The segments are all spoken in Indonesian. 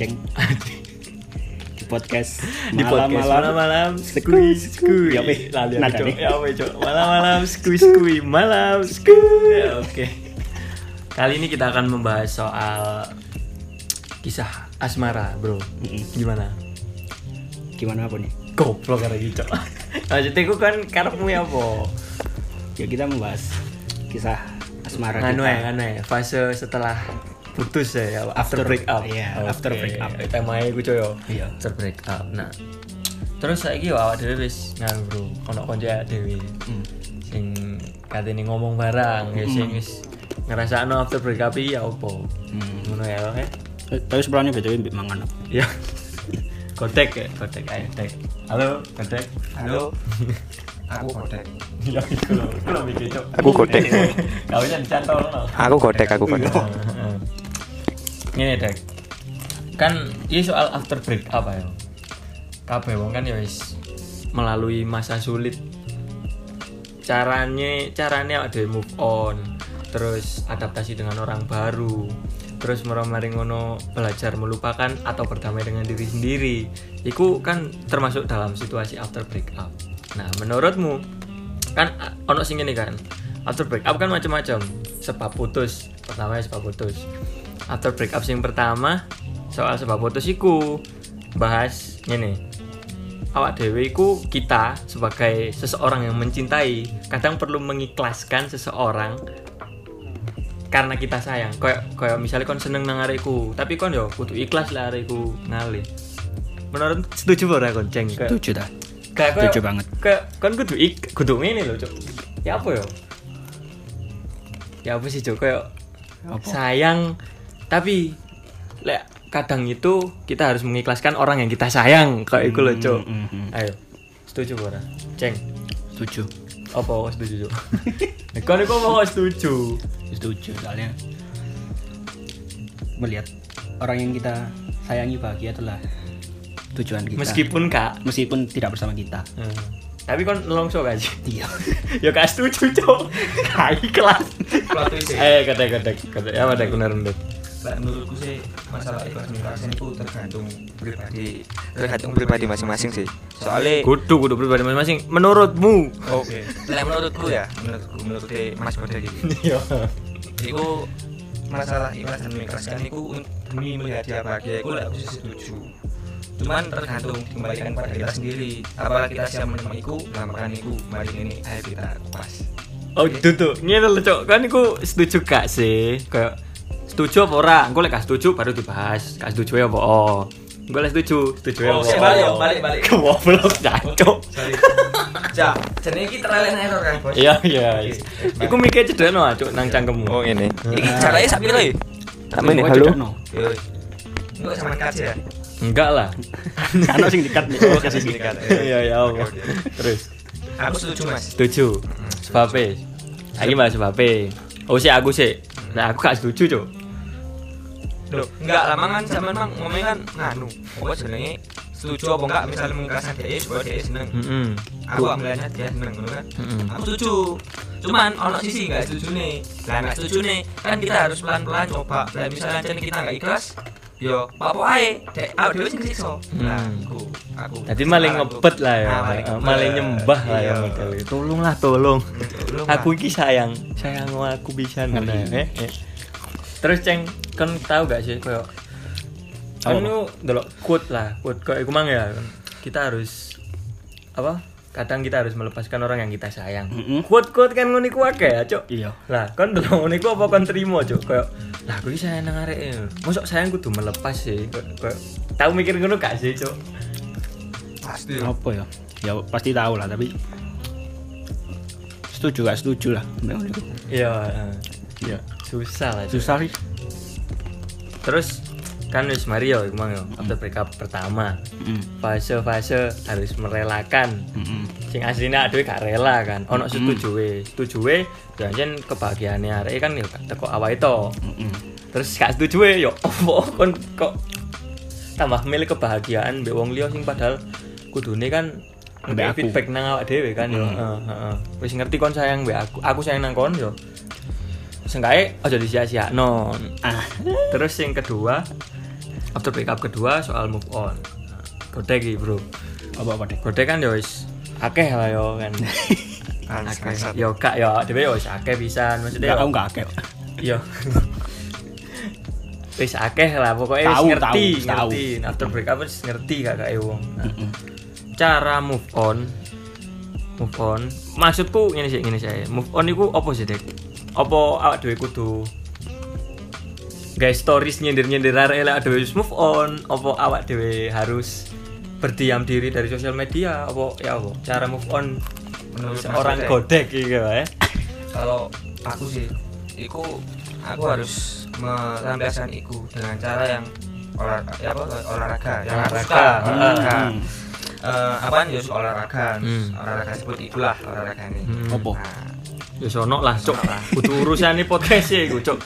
Aceng di podcast di podcast malam-malam skui skui Ya, weh. cok. nih. ya weh, malam-malam skui skui malam skui Ya, oke. Kali ini kita akan membahas soal kisah asmara bro. Gimana? Gimana apa nih? Goblok karena gitu maksudnya aku kan karepmu ya apa? Ya kita membahas kisah asmara nganu ya nganu ya fase setelah putus ya, ya after, After- break up. iya, after break up. temanya gue coyo Iya. after break up. Nah terus saya gitu awak dewe wis nganu bro. Ono konco dewe Hmm. sing katanya ngomong barang ya sing wis ngerasa no after break up iya apa Hmm. ngono ya oke. Eh, tapi sebelumnya btw mbak mangan apa? ya kontak ya? Kontak ayo kontak halo kontak Halo. Aku godek. ya itu itu mikir cok Aku godek. kau jangan cantol Aku godek, aku godek. Ini dek, kan ini soal after break apa ya? Kabeh wong kan ya wis melalui masa sulit. Caranya caranya ada move on, terus adaptasi dengan orang baru, terus mari ngono belajar melupakan atau berdamai dengan diri sendiri. Iku kan termasuk dalam situasi after break up. Nah, menurutmu kan a- ono sing ngene kan. After break up kan macam-macam. Sebab putus, pertama ya sebab putus. After break up sing pertama soal sebab putus iku bahas ngene. Awak dewe iku kita sebagai seseorang yang mencintai kadang perlu mengikhlaskan seseorang karena kita sayang. Kayak kayak misalnya kon seneng nang areku, tapi kon yo kudu ikhlas lah areku ngalih. Menurut setuju ora kon ceng? Setuju dah Kayak Setuju banget. Kayak kan kudu ik kudu ngene lho, Cuk. Ya apa ya? Ya apa sih, Cuk? Kayak Apa? sayang tapi lek kadang itu kita harus mengikhlaskan orang yang kita sayang kayak. Hmm, hmm, hmm. Ayo. Setuju ora? Ceng. setuju Apa kok setuju, Cuk? Nek kon iku mau setuju. setuju soalnya melihat orang yang kita sayangi bahagia adalah tujuan kita Meskipun Kak. meskipun tidak bersama kita Hmm. Tapi kon nelongso gak sih? iya ya gak setuju, Cuk. Kai kelas. Ya. Eh, kata kata kata ya ada benar benar. Lah, menurutku sih masalah ikhlas mengikhlaskan itu tergantung pribadi tergantung pribadi masing-masing sih soalnya Kudu kudu pribadi masing-masing. Menurutmu? oke lah menurutku ya menurutku menurut Mas Bodek ini Iya. itu masalah ikhlas dan mengikhlaskan itu demi melihat dia bahagia itu lah aku sih setuju cuman tergantung dikembalikan pada kita sendiri apakah kita siap menerima itu melakukan itu mari ini ayo kita kupas Oh, itu tuh. Ngene lho, Cok. Kan iku setuju gak sih? Kayak setuju apa ora? Engko lek gak setuju baru dibahas. Gak setuju ya apa? Oh. Engko lek setuju, setuju ya Oh, balik, balik, balik. Goblok jancuk. sorry ja jenenge iki trial and error kan bos Iya, iya. Iku mikir cedeno, Cuk, nang cangkemmu. Oh ini. Iki caranya sak piro ya? Tapi pokoknya cedekno. Yo. Enggak sama kaji ya. Enggak lah. Ano sing dikat nih Oh, kasih dikat. Iya, ya apa. Oke, oke. Terus Aku setuju Mas. setuju. Sebabe. Lagi bahas sebabe. Oh, sih aku sih. Nah, aku gak setuju, Cuk. Loh, enggak lama kan zaman mang ngomongnya kan nganu. Pokoknya jenenge setuju apa enggak misalnya mengikhlaskan dia supaya dia seneng. Heeh. Aku ambilnya dia seneng ngono kan. Aku setuju. Cuman ono sisi enggak setuju nih. Lah enggak setuju nih, kan kita harus pelan-pelan coba. Lah misalnya kita enggak ikhlas, yo apa ae, dek awake dhewe sing kesiksa. Nah, Hmm. aku aku. Jadi maling ngebet lah ya, Nah, maling nyembah lah ya Iya. model. Tolonglah tolong. Aku iki sayang, sayang aku bisa Ngeri. nah, eh, eh. Terus ceng, kan tahu gak sih koyo kan lu delok quote lah, quote koyo iku mang ya. Kita harus apa? Kadang kita harus melepaskan orang yang kita sayang. Mm-mm. Quote-quote kan ngono iku akeh ya, Cuk. iya Lah, kan delok ngono iku apa kon trimo, Cuk? Kayak lah aku iki sayang nang areke. Mosok sayang kudu melepas sih. Kayak- tahu mikir ngono gak sih, Cuk? pasti. apa ya ya pasti tahu lah tapi setuju gak setuju lah. Iya, iya. Susah lah. Cuk. susah sih Terus kan wis Mario iku mang yo, after breakup pertama. Mm, Fase-fase harus merelakan. mm, mm. Sing aslinya aduh gak rela kan. Ono setuju Setuju janjian kebahagiaane arek kan yo teko. Mm, mm. Terus gak setuju yo opo kon kok tambah milih kebahagiaan mbek wong liya sing padahal kudune kan aku. feedback nang awak dhewe kan yo. Heeh, heeh. Wis ngerti kon sayang mbek aku, aku sayang nang kon yo. Seenggaknya aja disia-sia non ah terus yang kedua after break up kedua soal move on. Godek iki bro. Apa apa deh Godek kan ya wis akeh lah yo kan. Kan akeh yo kak yo dhewe yo wis akeh pisan. Maksudnya yo kamu enggak akeh. Yo wis akeh lah pokoknya wis Tahu, ngerti tahu, tahu. ngerti. After break up wis ngerti kakak wong nah, cara move on. Move on. Maksudku ngene sih ngene saya move on iku apa sih dek apa awak dhewe kudu guys stories nyindir-nyindir arek elek dhewe wis move on apa awak dhewe harus berdiam diri dari sosial media apa ya apa cara move on Menurut Mas seorang Godek, gitu ya kalau aku sih iku aku harus melampiaskan iku dengan cara yang olah, ya apa, olahraga yang aku Olahraga. suka olahraga Hmm. Eh, apaan ya olahraga Hmm. olahraga seperti itulah olahraga ini Hmm. Nah, ya sono lah cok kudu urusan ini podcast ya iku cok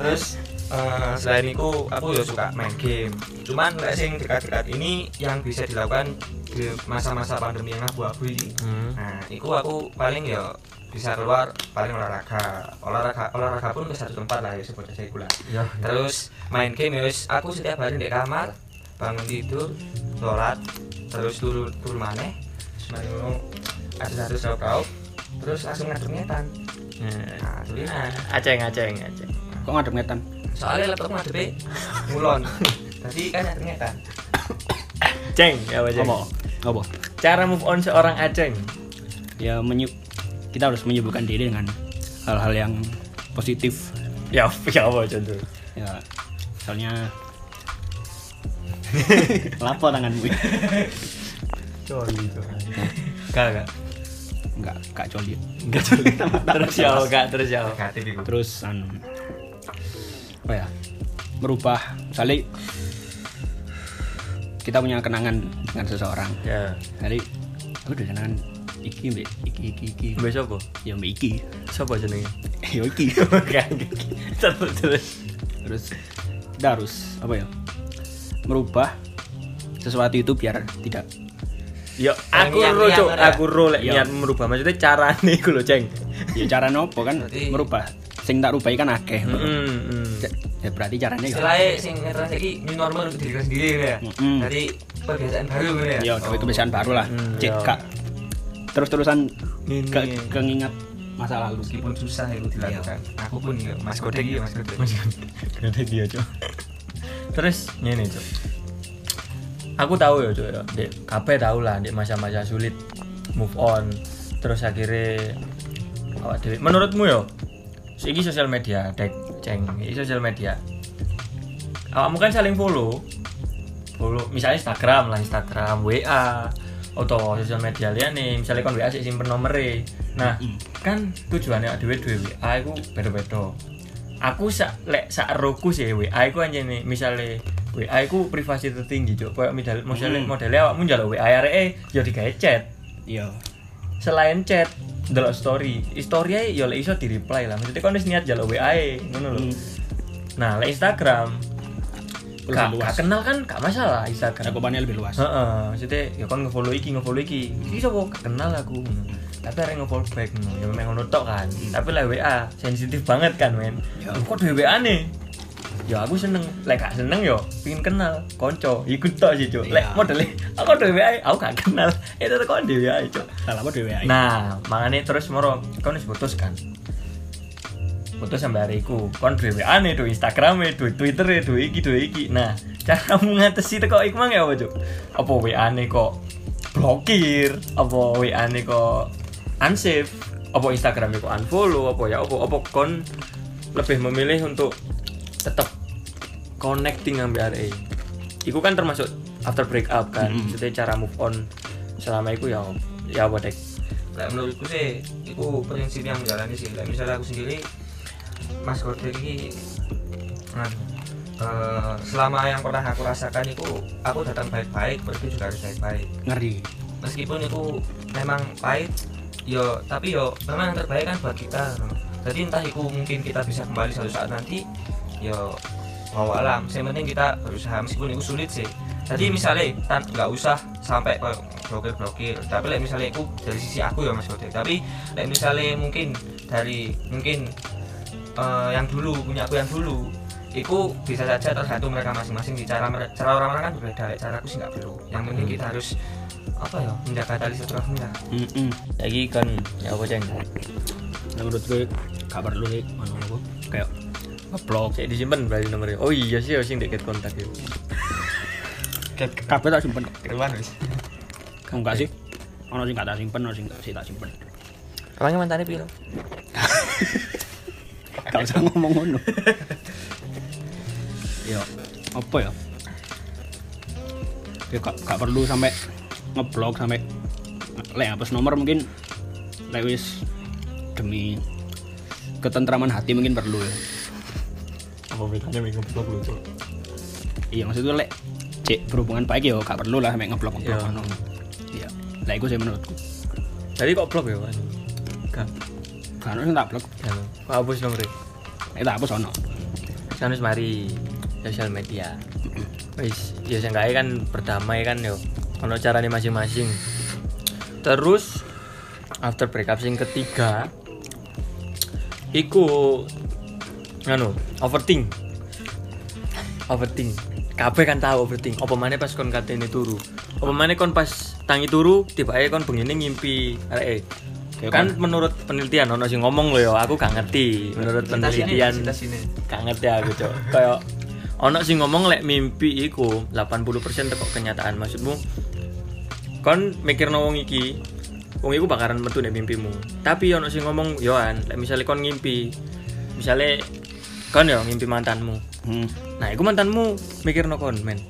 terus eh, selain itu aku ya suka main game. Cuman lek sing dekat-dekat ini yang bisa dilakukan di masa-masa pandemi yang abu-abu ini. Hmm. nah itu aku paling ya bisa keluar paling olahraga. Olahraga olahraga pun ke satu tempat lah ya sebut aja iku lah ya. Terus main game ya aku setiap hari di kamar bangun tidur sholat terus turun turun maneh ngono ada satu raup terus langsung ngadep ngetan. Nah tulinan aceng aceng aceng kok ngadep ngetan? Soalnya laptop ngadep ngulon. Tadi kan ngadep ngetan. Ceng ya apa ceng? Apa cara move on seorang aceng ya menyu kita harus menyibukkan diri dengan hal-hal yang positif. Ya ya apa contoh ya misalnya lapor tanganmu. Coli gak gak enggak enggak coli gak coli terus ya apa, gak terus ya itu. Terus anu apa ya merubah misalnya kita punya kenangan dengan seseorang. Ya. Jadi aku udah kenangan iki mbak iki iki iki. Mbak siapa? Ya mbak iki. Siapa jenenge ya iki. Terus terus. Terus kita harus apa ya merubah sesuatu itu biar tidak Yo, aku ro, Cuk. aku ro lek Iya. niat merubah maksudnya carane iku lho, Ceng. ya cara nopo kan Berarti- merubah sing tak rubai kan akeh Heeh, heeh. ya berarti caranya ya istilahnya sing ngetrans iki new normal untuk diri sendiri ya jadi kebiasaan baru gitu ya ya itu kebiasaan baru lah Hmm, cek iya. kak terus terusan Ini. ke kengingat masa lalu meskipun susah itu dilakukan aku pun ya mas godek ya mas godek Gede dia, Cuk. Terus ngene, Cuk. Aku tahu ya, Cuk. ya. Dek, kabeh tahu lah di masa-masa sulit move on. Terus akhirnya awak dhewe menurutmu yo iki sosial media, Dek, Ceng. Iki sosial media. Awakmu kan saling follow. Follow misalnya Instagram lah, Instagram, WA atau sosial media liane misalnya kon WA sik simpen nomere. Nah, kan tujuannya dhewe duwe WA iku beda-beda. Aku sak lek sak roku sih WA iku anjene misale WA iku privasi tertinggi cuk. Kayak model modele Hmm. modele awakmu njaluk WA areke ya digawe chat. iya Selain chat, delok story. Story ae ya lek iso di-reply lah. Maksudnya kon wis niat njaluk WA e, ngono lho. Hmm. Nah, lek Instagram luas. gak kenal kan gak masalah Instagram. cakupannya lebih luas Heeh, maksudnya ya kon nge-follow iki, nge-follow iki. Iki sapa kenal aku. Tapi arek nge-follow back ngono. Ya memang ngono tok kan. Tapi lah WA sensitif banget kan, men. Ya. Kok duwe WA nih? Ya aku seneng, lek gak seneng yo pengin kenal konco, ikut tok sih, Cuk. Lek Iya. modele aku duwe WA, aku gak kenal. Itu kok duwe WA, Cuk. salah apa dewe Nah, makanya terus moro kon wis putus kan. Putus sampai hari iku. Kon WA nih, duwe Instagram e, duwe Twitter e, duwe iki, duwe iki. Nah, cara kamu ngatesi teko iku mang ya apa, Cuk? Apa WA nih kok blokir? Apa WA nih kok unsave? Apa Instagram kok unfollow? Apa ya apa apa kon lebih memilih untuk tetap connecting ambil arek. Iku kan termasuk after break up kan. Mm-mm. Jadi cara move on selama itu ya ya apa dek Lah menurutku sih itu prinsip yang menjalani sih. Lah misalnya aku sendiri Mas Godek ini anu, eh, selama yang pernah aku rasakan itu aku datang baik-baik pergi juga harus baik-baik ngeri meskipun itu memang pahit yo tapi yo memang yang terbaik kan buat kita. Jadi entah itu mungkin kita bisa kembali suatu saat nanti yo mau alam. Yang penting kita berusaha meskipun itu sulit sih. Jadi misalnya kan nggak usah sampai ke blokir blokir tapi like, misalnya itu dari sisi aku ya mas Godek tapi like, misalnya mungkin dari mungkin eh, yang dulu punya aku yang dulu itu bisa saja tergantung mereka masing-masing di cara cara orang-orang kan berbeda. Cara aku sih nggak perlu. Yang penting kita harus apa ya? Menjaga tali silaturahmi lah Mm-mm. lagi kan ya apa ceng? Nah, menurut gue gak perlu sih mana apa. Kayak ngeblok. Cek disimpan berarti nomornya. Oh iya sih sing deket kontak ya. Kabeh tak simpen. Keluar wis. Enggak sih? Ono sing gak tak simpen ono sing gak sih tak simpen. Orangnya mantannya piro? Gak usah ngomong ngono. Ya apa ya? Ya gak, gak perlu sampai ngeblok sampai lek hapus nomor mungkin lek wis demi ketentraman hati mungkin perlu ya. Apa bedanya minggu blog lu tuh iya maksudnya lek cek berhubungan baik ya gak perlu lah sampai ngeblok ngeblok ngono. Iya lah itu sih menurutku. Tadi kok blog ya kan kan karena sing tak blok. Kan kok hapus nomornya eh tak hapus ono. Sanus mari sosial media. Wis ya seenggaknya kan berdamai kan yo ono caranya masing-masing. Terus after breakup sing ketiga iku nganu overthink. Overthink. Kabeh kan tahu overthink. Apa mana pas kon katene turu? Apa mana kon pas tangi turu tiba aja kon begini ngimpi arek Kayak kan menurut penelitian ono sing ngomong loh yo aku gak ngerti. Menurut penelitian kita sini. gak ngerti aku cok. Kayak ono sing ngomong lek mimpi iku 80% teko kenyataan maksudmu kon mikir wong iki wong iku bakaran metu nek mimpimu. Tapi ono sing ngomong yoan lek misalnya kon ngimpi misalnya kon yo ngimpi mantanmu. Hmm. nah iku mantanmu mikir kon men.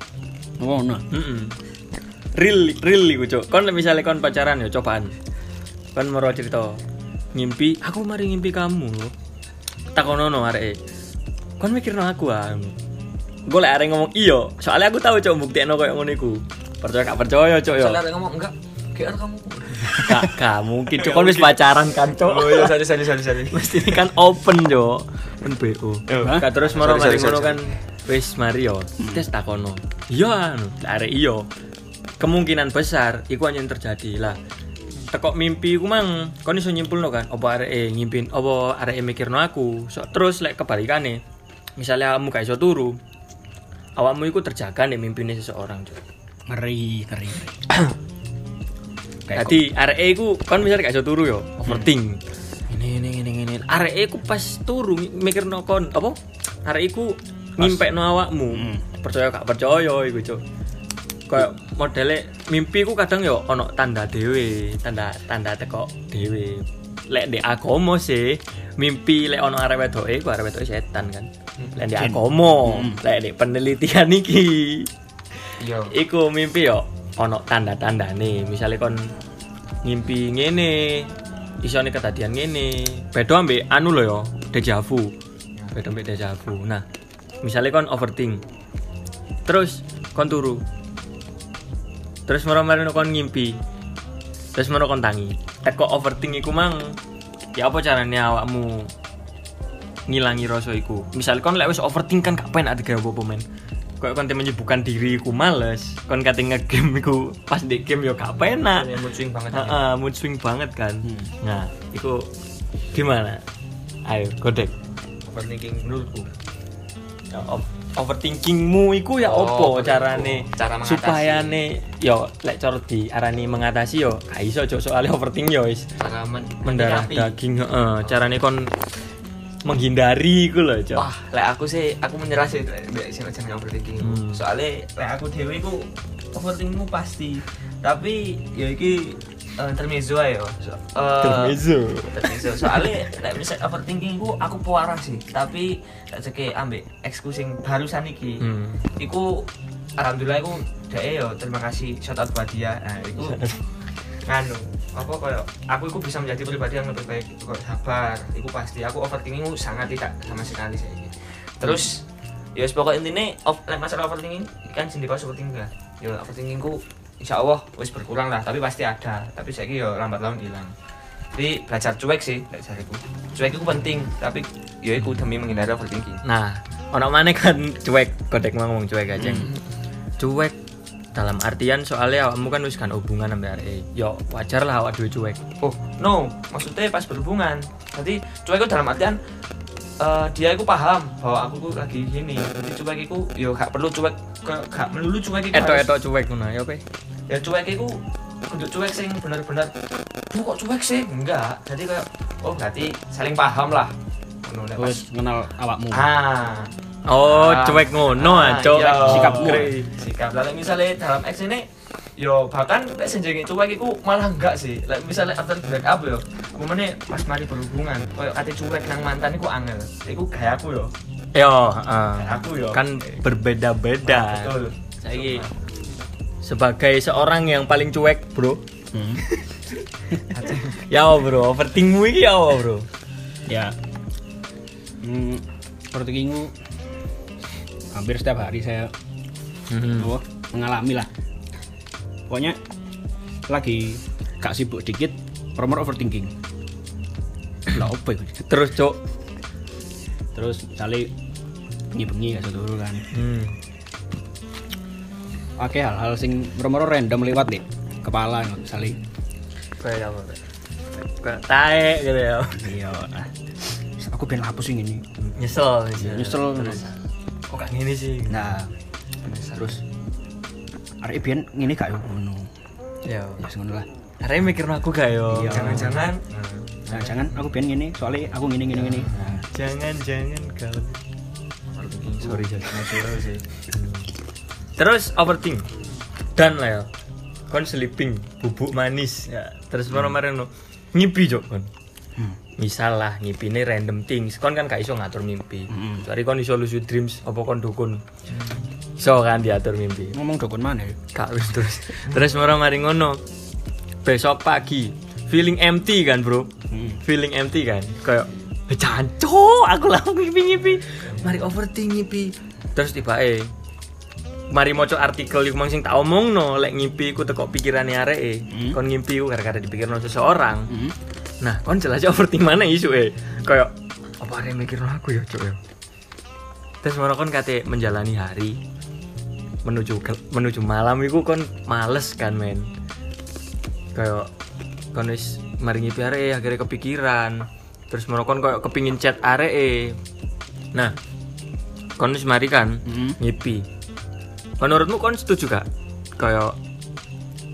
Oh no Mm-mm. real real iku cok kon lek misalnya kon pacaran yo cobaan. Kon mau cerita ngimpi aku mari ngimpi kamu takonono arek kon mikirno aku ah gue lek arek ngomong iyo soalnya aku tahu cok buktiino koyo ngono iku percaya gak percaya cok yo. Ada ngomong enggak. Kayak kamu. Gak gak mungkin cok kon wis pacaran kan cok oh iya sorry sorry sorry sorry. Mesti ini kan open jo kan BO? Gak terus moro mari ngono kan. wis mari yo. Tes takono iya anu. Arek iyo kemungkinan besar iku yang terjadi. Lah tekok mimpi ku mang kon iso nyimpulno kan apa arek e ngimpin apa arek e mikirno aku. So, terus lek kebalikane misalnya kamu gak iso turu awakmu iku terjaga nih mimpine seseorang Cuk. Ngeri ngeri Kayak Jadi arek e iku kan misalnya gak turu yo, overthink. Ini ini ini ini. Arek e iku pas turu mi- mikirno kon apa? Arek iku ngimpekno awakmu. Hmm. Percaya gak percaya iku, Cuk. Kayak modele mimpi ku kadang yo ono tanda dhewe, tanda tanda teko dhewe. Lek di agomo sih, mimpi lek ono arek wedoke ku arek wedoke setan kan. Lek di agomo, Hmm. lek di penelitian iki iya iku mimpi yo ono tanda-tanda nih misalnya kon ngimpi ngene iso nih ketadian ngene. Beda ambek anu lo yo deja vu. Beda ambek deja nah misalnya kon overthink. Terus kon turu. Terus mari kon ngimpi. Terus moro kon tangi. Teko overthink iku mang? Ya apa caranya awakmu ngilangi rasa iku? Misal kon lek wis overthink kan gak penak digawe apa men kok kon teh menyibukkan diri ku males. Kon kate ngegame iku pas di game yo gak penak. Yang mood swing banget. Ya. Heeh, mood swing banget kan. Hmm. nah iku gimana? Ayo godek. Overthinking menurutku. Ya, overthinkingmu iku ya Oh, opo overthinkingku. carane? Cara mengatasi. supaya ne yo lek cara diarani mengatasi yo gak iso cok soalnya overthink yo wis cara men mendarah daging heeh. Carane kon menghindari iku lho cok Wah, lek aku sih aku menyerah sih lek sing jenenge overthinking. Hmm. Soale lek aku dhewe iku overthinkingku pasti. Tapi ya iki eh, intermezzo ae yo. So, eh, Intermezzo. intermezzo. Soale lek misal overthinkingku aku pewaras sih. Tapi lek ceke ambek eksku sing barusan iki. Hmm. Iku alhamdulillah iku dhek yo terima kasih shout out buat dia. Nah, iku nganu apa koyo aku itu bisa menjadi pribadi yang lebih baik. Kok sabar itu pasti. Aku overthinking sangat tidak sama sekali saya terus ya pokok intinya of, masalah overthinking kan sendiri pas overthinking kan? Ya overthinking ku insya Allah wis berkurang lah. Tapi pasti ada. Tapi saya ya lambat laun hilang. Jadi belajar cuek sih lek jariku cuek itu penting tapi ya itu demi menghindari overthinking. Nah, ono mana kan cuek, kodek ngomong cuek aja. Hmm. Cuek dalam artian soalnya awakmu kan wis kan hubungan sama arek. Yo wajar lah awak dhewe cuek. oh no. Maksudnya pas berhubungan. Jadi cuek itu dalam artian eh, dia itu paham bahwa aku tuh lagi gini jadi cuek itu yo gak perlu cuek ke- gak melulu cuek itu eto eto cuek ngono ya apa ya cuek itu untuk cuek sing bener-bener "Duh, kok cuek sih? Enggak. Jadi kayak oh berarti saling paham lah. Wis kenal awakmu. ah oh Ah. cuek ngono Ah, ah cok iya. sikapmu sikap lalu misalnya dalam X ini yo bahkan lek senjeng cuek iku malah enggak sih. Lek misalnya after break up yo umumnya pas mari berhubungan koyo kate cuek nang mantan iku angel. Iku gaya aku yo yo gaya ah. aku yo kan berbeda-beda. Betul. Saiki. Sebagai seorang yang paling cuek bro. Hmm. ya bro. Overthinkmu iki ya bro? Ya. Hmm, overthinkingku hampir setiap hari saya Hmm. apa, mengalami lah. Pokoknya lagi gak sibuk dikit, promor overthinking. Lah apa itu? terus cok Terus misalnya bengi-bengi gak turu kan. hmm. Oke hal-hal sing promor random lewat nih kepala misalnya. kayak apa kayak tae gitu ya Iya. Aku pengen hapus ini. nyesel Nyesel. terus kok gini sih? Nah, terus. Arek biyen ngene gak yo? Ngono. ya Ya ngono lah. Arek mikir aku gak yo. Iya. jangan-jangan. Nah, jangan. Aku pengen ngene, soalnya aku ngene ngene ngene. Nah, jangan jangan kalau sorry jadi natural sih terus overthink. Dan lah ya. Kon sleeping bubuk manis. Ya terus hmm. kemarin no ngipi jok kon? Hmm. Misal lah ngipine random things kon kan gak iso ngatur mimpi Hmm. Soalnya kon iso lucid dreams apa kon dukun so kan diatur mimpi Ngomong dukun mana ya? Kak wis terus. terus mara mari ngono. Besok pagi feeling empty kan, Bro. Hmm. Feeling empty kan. Kayak "Eh, jancuk, aku lah ngipi-ngipi. Mari overthink ngipi. Terus tiba eh Mari maca artikel iku mang sing tak omongno lek ngipi iku teko pikirane areke. Hmm. Kon ngimpi gara-gara dipikirno seseorang. Hmm. Nah, kon jelas overthink mana isu eh. Kayak apa arek mikirno aku ya, Cuk ya. Terus mara kon kate menjalani hari menuju ke- menuju malam iku kon males kan men. Kayak kon wis mari ngipi arek akhirnya kepikiran. Terus mara kon kayak kepingin chat arek. Nah, kon wis mari kan Hmm. ngipi. Menurutmu kon setuju gak? Kayak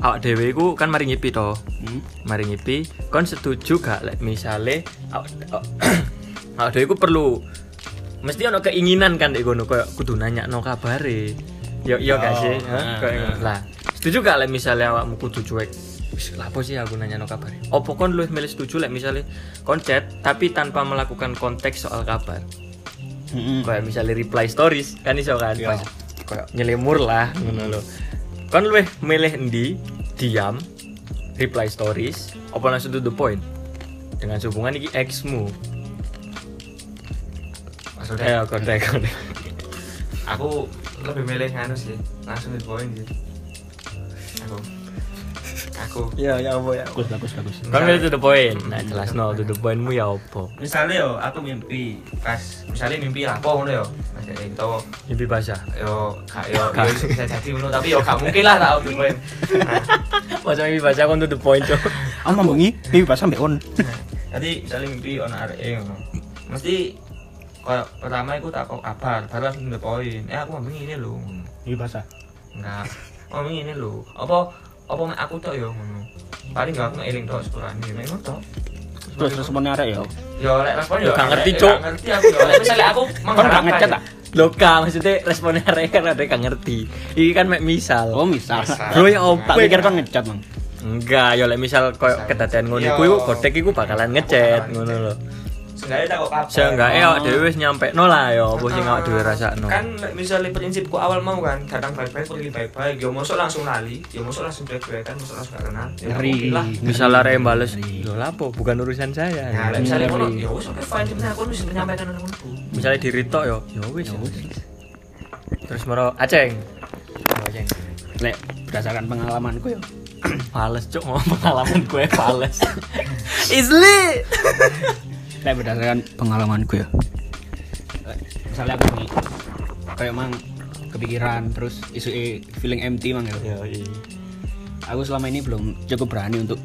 awak dhewe iku kan mari ngipi to? Hmm. mari ngipi. Kon setuju gak lek misale awak awak dhewe iku perlu mesti ono keinginan kan dek ngono koyo kudu nanya no kabare. Yo yo gak sih? Oh, Hah? nah, Kayak nah. lah setuju gak lek misale awakmu kudu cuek? Wis lapo sih aku nanya no kabare? Opo kon luwih milih setuju lek misale kon chat tapi tanpa melakukan konteks soal kabar? Hmm. kayak misalnya reply stories kan iso kan? Pas kayak nyelimur lah ngono lho kon luwih milih endi? Diam reply stories apa langsung to the point? Dengan hubungan iki exmu. Maksudnya? Ayo kontek kontek. Aku lebih milih nganu sih langsung di poin sih. Aku aku. Ya ya apa ya? Bagus bagus bagus. milih to the point. Nah jelas no to the pointmu ya apa? Misalnya yo aku mimpi pas misalnya mimpi apa ngono yo? Mas dari itu mimpi basah? Yo kak yo yo bisa jadi ngono tapi yo gak mungkin lah tak aku poin nah, masa mimpi basah kon to the point cok Aku mau bengi, ini pas sampai on. jadi misalnya mimpi ono arek ngono. Mesti kayak pertama aku tak kok kabar baru langsung the point. Eh aku mau ini lho. Ngono. Ini basah. enggak mau ini lho. Apa apa mek aku tok yo ngono paling gak aku ngeling tok sepurane mek ngono tok Terus responnya ada ya. yo lek respon Yo, gak ngerti, Cuk. ngerti aku lek misalnya aku Kon gak mengharapkan ngechat ya. tak? Loka maksudnya responnya arek kan ada gak ngerti. Iki kan mek misal. Oh misal. Bro ya opo? Tak pikir kon ngechat mang. Enggak, ya lek misal koyo kedadean ngono Iya. iku iku kotek iku bakalan ngechat ngono lho. Seenggaknya tak kok kabar Seenggaknya awak dhewe wis nyampe no lah ya apa sing awak dhewe rasakno. kan misalnya prinsipku awal mau kan datang baik-baik pergi baik-baik yo mosok langsung lali yo mosok langsung baik-baik kan mosok langsung gak kenal Ya, Ngeri. mungkin lah Misal arek bales, lho lapo bukan urusan saya. Nah, lek misalnya ngono, Ngeri. ya wis oke fine, sebenarnya aku bisa menyampaikan ngono. Misalnya di Rito yo, ya wis. ya wis. Terus mero Aceng. Oh, Aceng. Lek berdasarkan pengalamanku ya. Fales cuk ngomong pengalaman gue fales. Isli. Lek berdasarkan pengalamanku ya. Misalnya aku bengi, kayak mang kepikiran terus isu feeling empty mang ya. Iya. Aku selama ini belum cukup berani untuk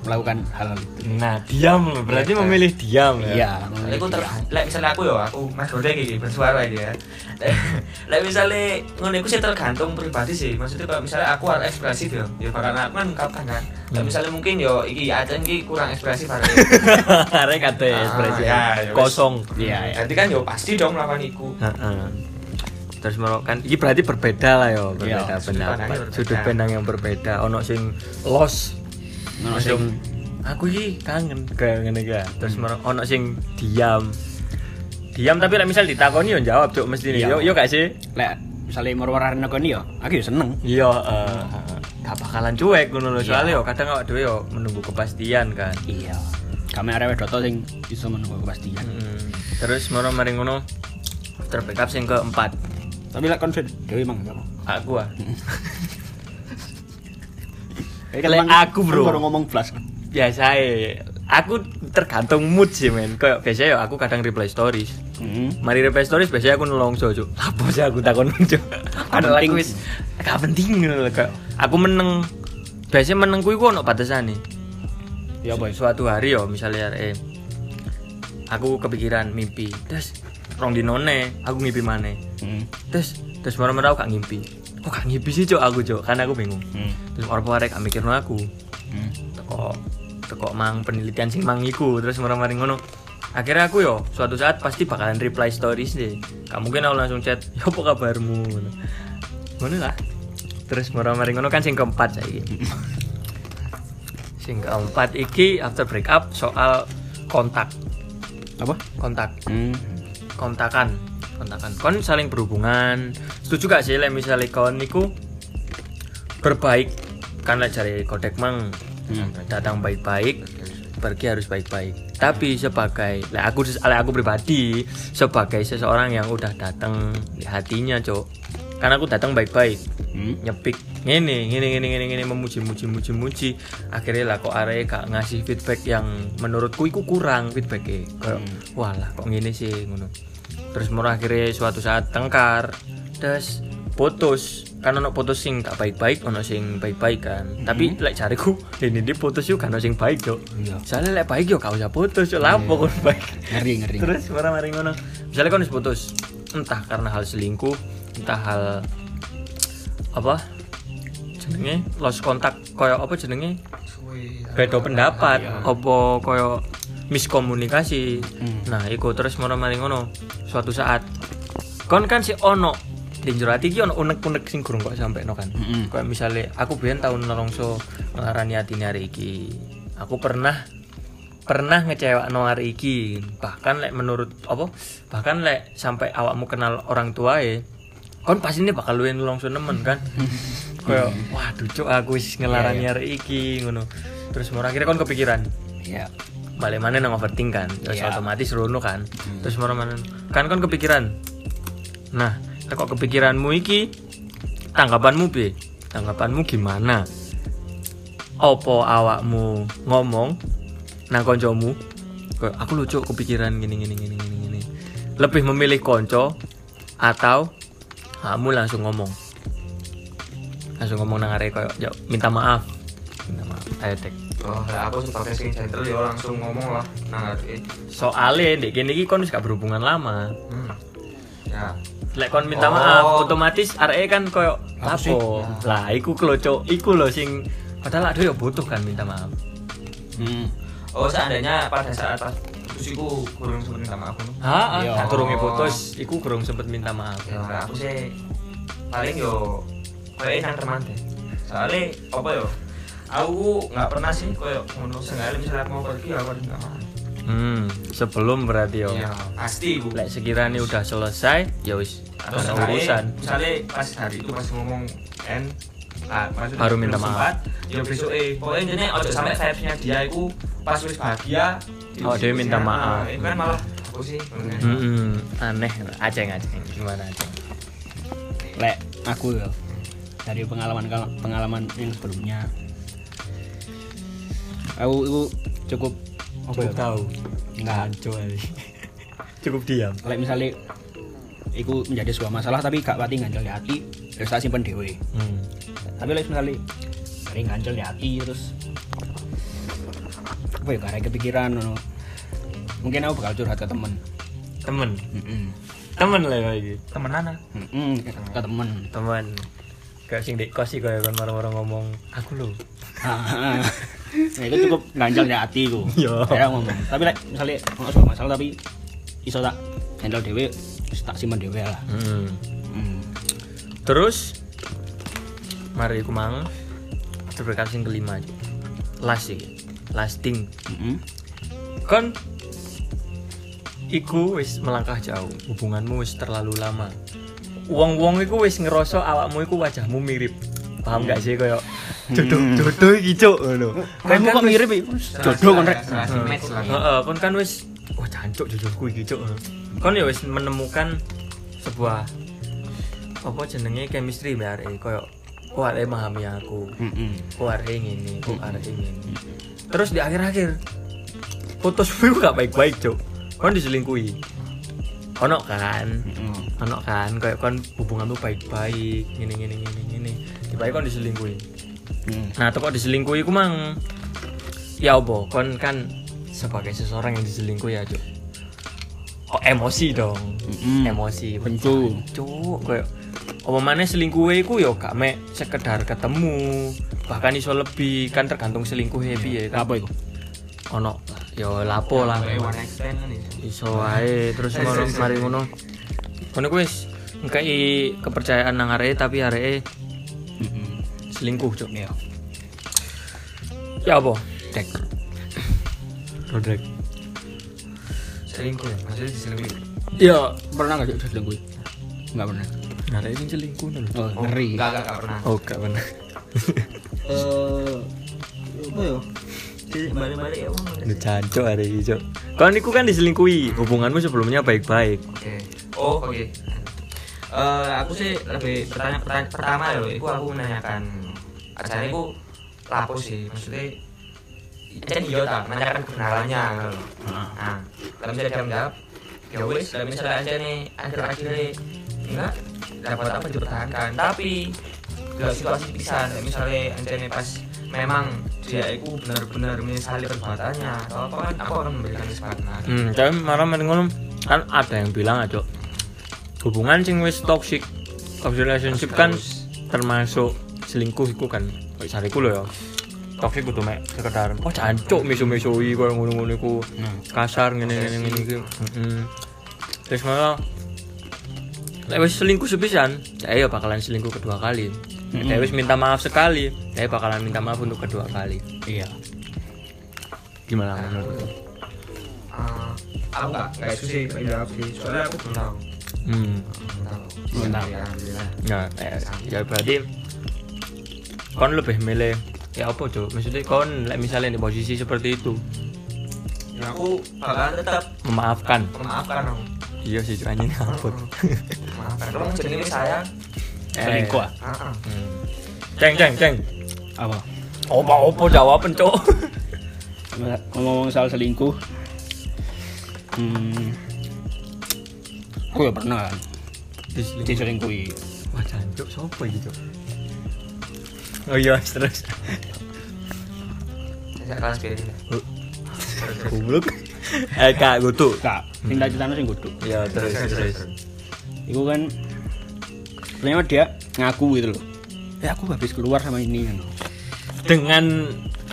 melakukan hal itu Nah, diam loh. Berarti Iya, memilih diam ya. iya Lek aku ter, lek misalnya aku ya, aku Mas Bode iki bersuara iki ya. Lek- misalnya ngono iku sih tergantung pribadi sih. Maksudnya kalau misalnya aku harus ekspresif ya, ya bakal aku kan mengungkapkan kan. Lek misalnya mungkin yo iki Aceh iki kurang ekspresif hari. Arek kate Ah, ekspresi ya, ya wis. kosong. Iya, iya. Jadi kan yo pasti dong melakukan iku. Heeh. Terus merok kan iki berarti berbeda lah yo, berbeda Iya, pandangnya pendapat, berbeda. sudut pandang yang berbeda. Ono sing los, Ono sing- aku iki kangen kayak ngene iki. ya. Terus merok ono sing diam. Diam tapi lek misal ditakoni yo jawab cuk mesti. Iya. Yo yo gak sih? lek misalnya mau warna koni yo aku yo seneng Iya, eh, gak bakalan cuek ngono lho. Soalnya yo kadang awak dhewe yo menunggu kepastian kan. iya kami arek doto sing bisa menunggu kepastian Mm. Terus moro mari ngono after backup sing keempat. tapi lek emang gak mau Aku ah. Emang- aku, bro. baru ngomong flash. Biasa ya aku tergantung mood sih men. Kayak biasanya ya aku kadang reply stories. Hmm. mari reply stories biasanya aku nolongso cuk. Apa sih aku takon cuk. Padahal aku wis gak penting kayak. Aku meneng biasanya menengku iku ono batasan nih ya? Boy suatu hari yo misalnya eh aku kepikiran mimpi. Terus rong dinone aku ngimpi mana hmm. terus terus marah-marah aku gak ngimpi kok gak ngimpi sih cuk? Aku cuk. Karena aku bingung. Hmm. terus orang-orang gak mikir aku. Hmm. teko teko mang penelitian sing mang iku. Terus marah-marah ngono. Akhirnya aku yo suatu saat pasti bakalan reply stories deh. Gak mungkin aku langsung chat yo apa kabarmu? Ngono lah. Terus marah-marah ngono kan sing keempat saiki. Sing keempat iki after breakup soal kontak. Apa? Kontak. Hmm. kontakan kontakan kon saling berhubungan. Setuju gak sih lek misalnya kon niku berbaik? Kan lek cari kodek mang Hmm. datang baik-baik pergi harus baik-baik. Tapi sebagai lek aku lek aku pribadi sebagai seseorang yang udah datang di hatinya cok karena aku datang baik-baik. Hmm. nyepik ngene ngene ngene ngene ngene memuji muji muji muji. Akhirnya lah kok arek gak ngasih feedback yang menurutku iku kurang feedbacknya kayak walah kok ngene sih? Ngono terus murah akhirnya suatu saat tengkar terus putus. Kan ono putus sing gak baik-baik ono sing baik-baik kan. Tapi lek cariku ini dia putus yuk kan ono sing baik cok Iya. soalnya lek baik yo gak usah putus yo lapo kon baik? Ngeri ngeri. Terus marah mari ngono. Misalnya kon wis putus entah karena hal selingkuh entah hal apa jenenge lost kontak koyo apa jenenge? Beda pendapat. Apa koyo miskomunikasi. Hmm. nah iku terus marah mari ngono suatu saat kon kan si ono di jero ati iki ono unek-unek sing gurung kok sampe no kan. Mm-mm. kayak misalnya aku biyen tahun nelongso ngelarani hati hari iki. Aku pernah pernah ngecewa no hari iki. Bahkan lek menurut apa bahkan lek sampai awakmu kenal orang tua ya kon pasti ini bakal luwih nelongso nemen kan. Kayak waduh cuk aku wis ngelarani hari iki ngono. Terus mau akhirnya kon kepikiran ya balik mana nang overthink kan. Terus Iya. otomatis rono kan. Terus mana mana kan kon kepikiran. Nah kok kepikiranmu iki? Tanggapanmu be tanggapanmu gimana? Opo awakmu ngomong nang koncomu? Aku lucu kepikiran gini gini gini gini gini. Lebih memilih konco atau kamu langsung ngomong? Langsung ngomong nang arek koyo "Yo, minta maaf. Minta maaf. Ayo tek Oh, lah aku sebagai sing gentle ya langsung ngomong lah. Nah eh, soalnya dek gini iki kon wis gak berhubungan lama. Hmm. ya. Lek kon minta Oh. maaf otomatis arek kan koyo Apa lapo lah iku kloco iku lho sing padahal ada ya butuh kan minta maaf. Hmm. oh seandainya pada saat putus iku kurang sempet minta maaf ha nah, putus iku kurang sempet minta maaf. Ya aku sih paling yo kayak nang teman deh. Soalnya apa yo aku nggak pernah sih kayak ngono sengaja misalnya aku mau pergi aku harus maaf hmm sebelum berarti yo Iya, pasti bu. Lek sekiranya udah selesai ya wis misalnya, urusan. misalnya pas hari itu pas ngomong N ah, maksudnya Baru minta maaf. sempat, ya besok eh pokoknya jadi ojo sampai vibesnya dia itu pas wis bahagia Oh, dia minta maaf. itu kan malah aku sih Hmm, aneh aceng aceng. Gimana aceng? Lek aku ya dari pengalaman pengalaman yang sebelumnya aku itu cukup apa ya? tahu. Enggak. cukup diam. Lek misalnya iku menjadi sebuah masalah tapi gak pati ngancel di hati terus tak simpen dewe hmm. tapi lek misalnya dari ngancel di hati terus apa ya karek kepikiran ngono. Mungkin aku bakal curhat ke temen. Temen? Heeh. temen lah kayak gitu. Temenan ah. Heeh, ke, ke temen. Temen. Kayak sing dek kos sih kayak kan orang-orang ngomong aku loh nah, itu cukup ganjal di hatiku Iya. saya ngomong tapi like, misalnya nggak suka masalah tapi iso tak handle dewe tak simpen dewe lah hmm. hmm. terus mari aku mang terberkat sing kelima aja last sih lasting Mm-mm. kon iku wis melangkah jauh hubunganmu wis terlalu lama wong-wong iku wis ngerasa awakmu iku wajahmu mirip paham gak sih koyo jodoh jodoh iki cuk ngono Kamu kok mirip? Jodoh kan rek. Heeh, kon kan wis wah jancuk jodohku iki cuk. Kon ya wis menemukan sebuah apa jenenge chemistry mbak arek koyo kok arek memahami aku. Kok arek ngene, kok arek ngene. Terus di akhir-akhir putus itu gak baik-baik cuk. Kon diselingkuhi. Ono kan? Ono kan kayak kon hubunganmu baik-baik, ngene ngene ngene ngene. Tiba kon diselingkuhi. Hmm. Nah, tuh kok diselingkuhi ku mang ya apa? Kon kan sebagai seseorang yang diselingkuhi ya, Cuk. Oh, emosi dong. Mm-mm. Emosi. Tentu. Cuk, kayak apa mana selingkuh iku ya gak mek sekedar ketemu, bahkan iso lebih kan tergantung selingkuh piye kan. Apa itu? Ono ya lapo lah. Night stand kan ya. Iso wae terus ngono mari ngono. Ngono ku wis kepercayaan nang areke tapi areke. Selingkuh, Cuk. Ya. Ya apa? Cek. Rodrek. Selingkuh ya, maksudnya diselingkuhi. Ya, Pernah enggak sih selingkuh? Enggak pernah. Nah, ini selingkuh nih. Oh, Oh, ngeri. Enggak, enggak, enggak pernah. Oh, gak benar. Eh, apa ya? Balik-balik ya. Lu cancok hari ini, Cok. Kan iku kan diselingkuhi. Hubunganmu sebelumnya baik-baik. Oke. Oh, oke. Eh, aku sih lebih pertanyaan pertanyaan pertama ya, itu aku menanyakan acara itu lapo sih, maksudnya kan iya tak, menanyakan kebenarannya gitu. Nah, kalau misalnya dia menjawab, ya wis, kalau misalnya aja nih akhir-akhirnya enggak dapat apa dipertahankan, tapi gak situasi pisan, misalnya aja pas memang dia itu benar-benar menyesali perbuatannya atau apa kan aku akan memberikan kesempatan. Hmm, tapi malah mending ngono kan ada yang bilang aja hubungan sing wis toxic toxic relationship kan termasuk selingkuh iku kan kayak sariku lho ya. Toxic kudu mek sekedar oh jancuk misu-misui koyo ngono-ngono iku. Nah. kasar ngene ngene ngene iki. Heeh terus malah lek wis selingkuh sepisan saya ya bakalan selingkuh kedua kali. Saya wis minta maaf sekali saya bakalan minta maaf untuk kedua kali. Iya. gimana menurut Eh, aku nggak? Nggak itu sih nggak jawab sih. Soalnya aku belum tahu hmm belum tahu Belum tahu. ya ya berarti kon lebih milih ya apa tuh? Maksudnya kon like, misalnya di posisi seperti itu ya aku bakalan tetap memaafkan. memaafkan dong Iya sih cuman ini ampun. memaafkan kalau jenis sayang Selingkuh. ah? Hmm. Ceng ceng ceng. Apa? Opo opo jawaban cok. Ngomong soal selingkuh. Hmm. Aku ya pernah diselingkuhi. Wah jancuk sopo cok? Oh iya terus. saya kelas biarin ya. Goblok. Eh kak gutu. Kak, sing tak ceritano sing kudu. Ya terus terus. Iku kan sebenarnya dia ngaku gitu loh. Ya aku habis keluar sama ini kan. Dengan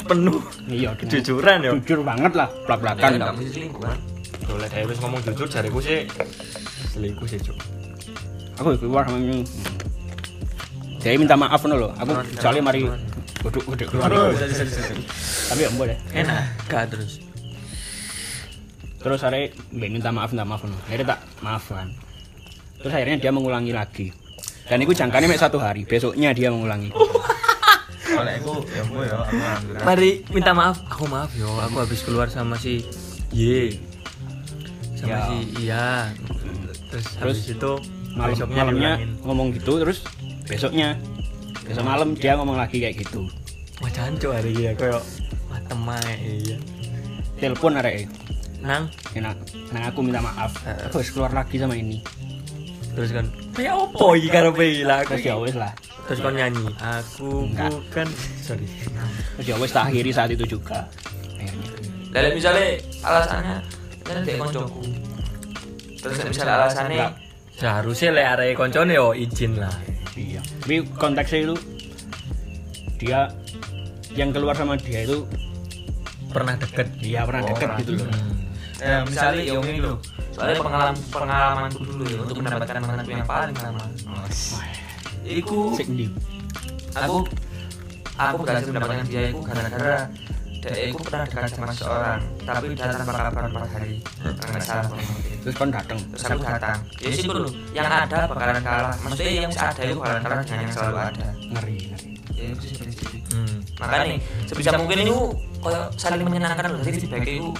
penuh Iya, jujuran ya. jujur banget lah, kan belak-belakan. nggak mesti selingkuh kan Boleh saya wis ngomong jujur jariku sih selingkuh sih cok. Aku keluar sama ini. Jadi minta maaf loh. Aku soalnya mari kudu kudu keluar. Tapi ya boleh. Enak gak terus. Terus akhirnya mbak minta maaf minta maaf ngono. Akhirnya tak maafkan. Terus akhirnya dia mengulangi lagi. Dan itu jangkanya mek satu hari. Besoknya dia mengulangi. kalau aku ya bu ya Mari minta maaf. Aku maaf yo, aku habis keluar sama si Y. Sama Ya. si Iya. Terus, Terus habis itu Malam, malamnya ngomong gitu terus besoknya besok malam dia ngomong lagi kayak gitu. Wah jancuk hari ini ya koyo wah temai iya. Telepon arek Nang enak. Nah aku minta maaf. Eh. Aku harus keluar lagi sama ini. terus kan kayak opo iki karepe iki lah aku Terus ya wes lah. Terus kan nyanyi. Aku Enggak. bukan sorry. Terus ya wes tak akhiri saat itu juga. Dari misalnya alasannya kan dia koncoku. Terus nek misalnya alasannya seharusnya lek arek koncone yo izin lah iya tapi konteksnya itu dia yang keluar sama dia itu pernah deket dia pernah Oh, deket gitu loh Hmm. eh, misalnya ya ini loh. Soalnya pengalaman pengalamanku dulu ya untuk mendapatkan mantanku yang paling lama. Iku Sik ndi? aku aku berhasil mendapatkan dia itu gara-gara dia itu pernah dekat sama seorang tapi datang tanpa kabar empat hari nggak salah kalau terus kan datang. terus aku datang. ya sih dulu yang ada bakalan kalah. maksudnya yang ada itu bakalan kalah dengan yang selalu ada. Ngeri ngeri. Ya itu sih Hmm. makanya sebisa mungkin itu kayak saling menyenangkan loh. Jadi feedback itu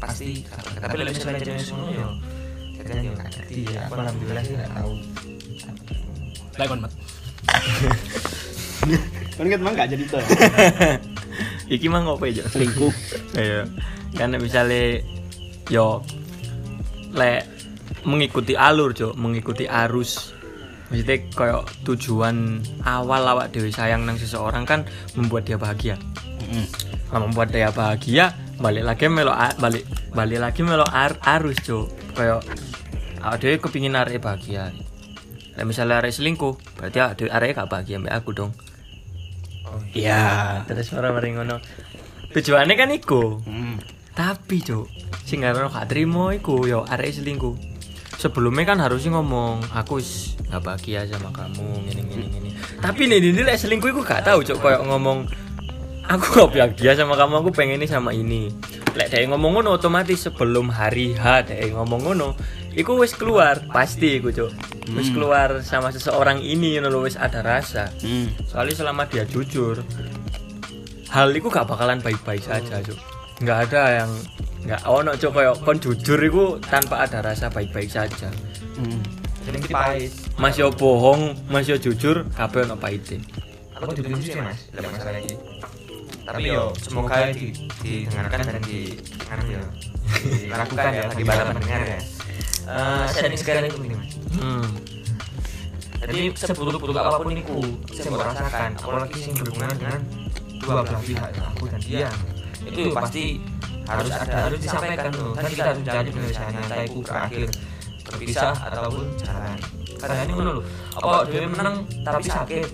pasti tapi lebih misalnya jadi semua ya. Jadi ya nggak jadi ya aku alhamdulillah sih nggak tahu. Lah kon mat. Kan kan emang gak jadi tuh. iki mah ngopo ya Selingkuh. Iya. Kan nek misale yo lek mengikuti alur, Cuk, mengikuti arus. Maksudnya kayak tujuan awal awak dewi sayang nang seseorang kan membuat dia bahagia. Heeh. Nah, membuat dia bahagia, balik lagi melo balik balik lagi melo ar- arus, Cuk. Kayak awak dewi kepingin arek bahagia. Lek misalnya arek selingkuh, berarti arek gak bahagia mbak aku dong. Iya. Terus marah-marah ngono. Tujuannya kan iku. Hmm. Tapi cuk, sing ngarono gak trimo iku yo arek selingkuh. Sebelumnya kan harusnya ngomong aku gak bahagia sama kamu gini gini gini. Tapi nih ini lek selingkuh iku gak tahu cuk koyo ngomong aku gak bahagia sama kamu aku pengen ini sama ini. Lek dia ngomong ngono otomatis sebelum hari H dia ngomong ngono Iku wis keluar pasti iku cuk. Wis Hmm. keluar sama seseorang ini ngono lho, wis ada rasa. Hmm. Soalnya selama dia jujur, hal itu gak bakalan baik-baik saja, cuk. Nggak ada yang nggak ono cuk koyo kon jujur itu tanpa ada rasa baik-baik saja. Hmm. jadi pahit Mas yo bohong, Mas yo jujur, kabeh ono pahite. aku jujur sih mas dalam masalah ini tapi yo semoga di, didengarkan dan di anu ya dilakukan ya bagi para pendengar ya Eh, sharing sekarang itu penting mas. Hmm. jadi seburuk-buruk apa pun itu saya mau rasakan apalagi yang berhubungan dengan dua belah pihak aku dan dia. itu pasti harus ada harus disampaikan loh kan kita harus mencari penyelesaiannya entah itu berakhir berpisah ataupun jalan. karena ini loh apa dia menang tapi sakit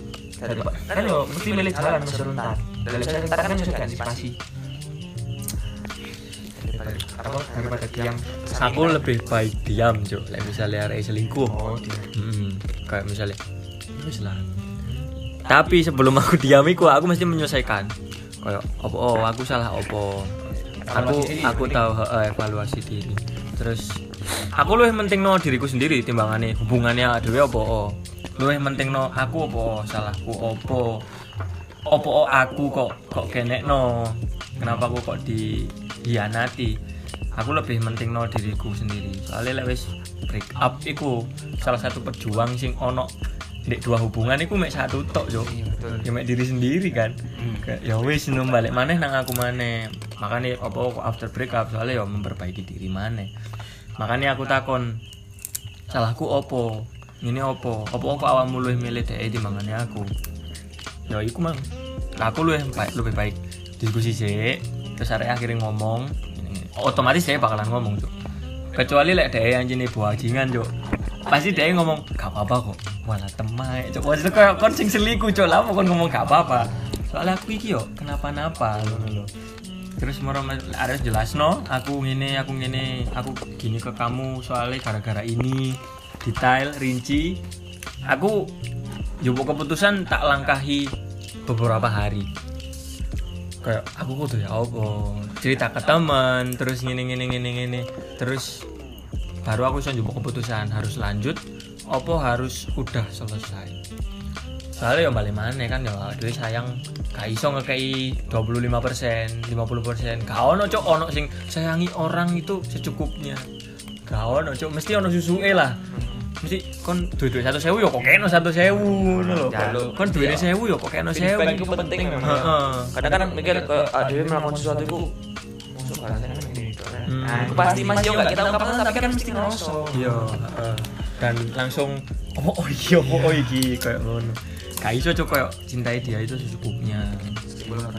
kan yo mesti milih jalan mas serentak dalam jalan serentak kan juga antisipasi daripada diam Aku lebih baik diam, cuk. Lek misalnya arek selingkuh. oh Hmm, kayak misalnya wis lah. Tapi sebelum aku diam iku aku mesti menyelesaikan. Kayak opo oh aku salah opo. Aku aku tahu evaluasi diri. Terus aku lebih penting no diriku sendiri timbangannya hubungannya dhewe opo oh. Luwih penting no aku opo salahku opo. Opo oh, aku kok kok kenek no. Kenapa aku kok dihianati? Aku lebih penting no diriku sendiri. Soalnya lek wis break up iku salah satu pejuang sing ono di dua hubungan iku mek satu tok yo. iya Ya mek diri sendiri kan. Hmm. Ya wis num balik maneh nang aku maneh. Makanya apa after break up soalnya ya memperbaiki diri maneh. Makanya aku takon salahku opo? Ini opo? Opo kok awakmu luwih milih dhek di mangane aku? Ya iku mang. Aku luwih baik lebih baik diskusi sih. Terus arek akhirnya ngomong otomatis saya bakalan ngomong tuh. Kecuali lek dhek yang jenis bajingan, Cuk. Pasti dia ngomong gak apa-apa kok. Walah temai. Cuk, maksudnya kayak kon sing selingkuh, Cuk. Lah apa ngomong gak apa-apa. Soalnya aku iki yo kenapa-napa ngono lho. Terus moro harus jelas no, aku ngene, aku ngene, aku gini ke kamu soalnya gara-gara ini, detail, rinci. Aku jupuk keputusan tak langkahi beberapa hari. Kayak aku kudu ya apa? Cerita ke teman, terus ngene ngene ngene ngene. Terus baru aku bisa jupuk keputusan harus lanjut opo harus udah selesai soalnya ya balik mana kan ya dhewe sayang gak iso ngekei 25% 50% gak ono cok ono sing sayangi orang itu secukupnya gak ono cok mesti ono susuke lah mesti kon duwe satu sewu ya kok keno satu sewu ngono lho Jaluk. kon duwe sewu ya kok keno sewu feedback itu penting memang ya. Heeh. kadang-kadang mikir ke dia melakukan sesuatu itu masuk kan ini gitu kan. Hmm. nah itu pasti masih yo gak kita ungkapkan tapi kan mesti ngerosok iya heeh. dan langsung oh, oh iya oh iki kayak ngono gak iso cok kayak cintai dia itu secukupnya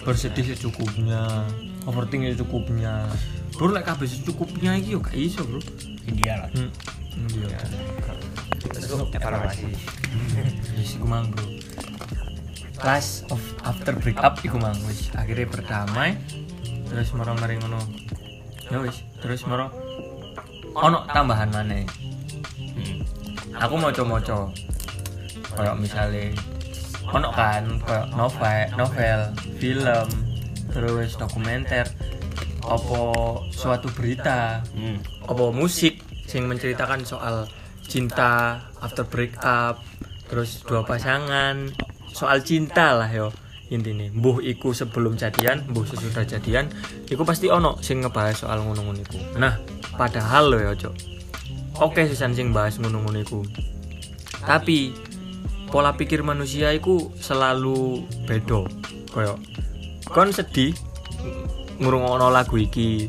bersedih secukupnya overthinking secukupnya bro lek kabeh secukupnya iki yo gak iso bro India lah hmm. Lu evaluasi. wis iku mang bro. Last of after break up iku mang wis. Akhirnya berdamai terus moro mari ngono. Ya wis terus moro ono tambahan mana hmm. aku mau moco kayak misalnya ono kan kayak novel novel film terus dokumenter apa suatu berita Hmm. apa musik yang menceritakan soal cinta after break up terus dua pasangan. Soal cinta lah yo. Intinya mbuh iku sebelum jadian mbuh sesudah jadian iku pasti ono sing ngebahas soal ngono-ngono nah padahal lo ya cok oke sisan sing bahas ngono-ngono tapi pola pikir manusia iku selalu bedo koyo. Kon sedih ngurungokno lagu iki.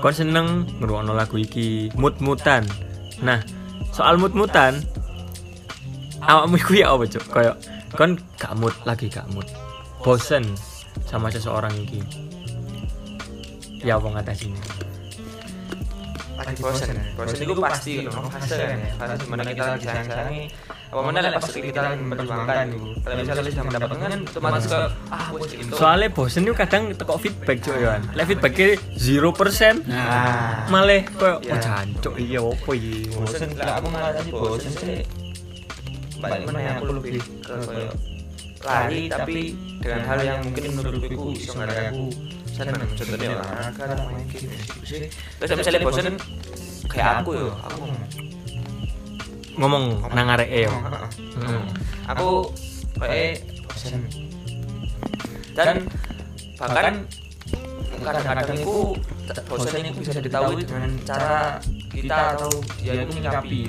Kon seneng ngurungokno lagu iki. Mut-mutan. Nah soal mut-mutan. Awakmu iku ya apa cuk? Koyo kon gak mood lagi gak mood bosen sama seseorang iki. Ya apa ngatasinnya lagi bosen ya bosen itu pasti ono fase kan ya. fase mana kita lagi sayang sayangi apa mana lah pas kita memperjuangkan kalau misalnya sudah mendapatkan otomatis ke ah wes itu. soalnya bosen itu kadang teko feedback cuk ya lek feedbacknya 0% nah malah koyo Ya. oh jancuk iya apa iki? Bosen lah aku mengatasi bosen sih. balik mana yang aku lebih ke lari tapi dengan hal yang mungkin menurutku bisa aku seneng contohnya olahraga atau main game sih. terus misalnya bosen kayak aku yo aku ngomong nang areke yo. Hmm. aku kayak bosen dan bahkan kadang-kadang itu bosen itu bisa ditahui dengan cara kita atau dia itu menyikapi.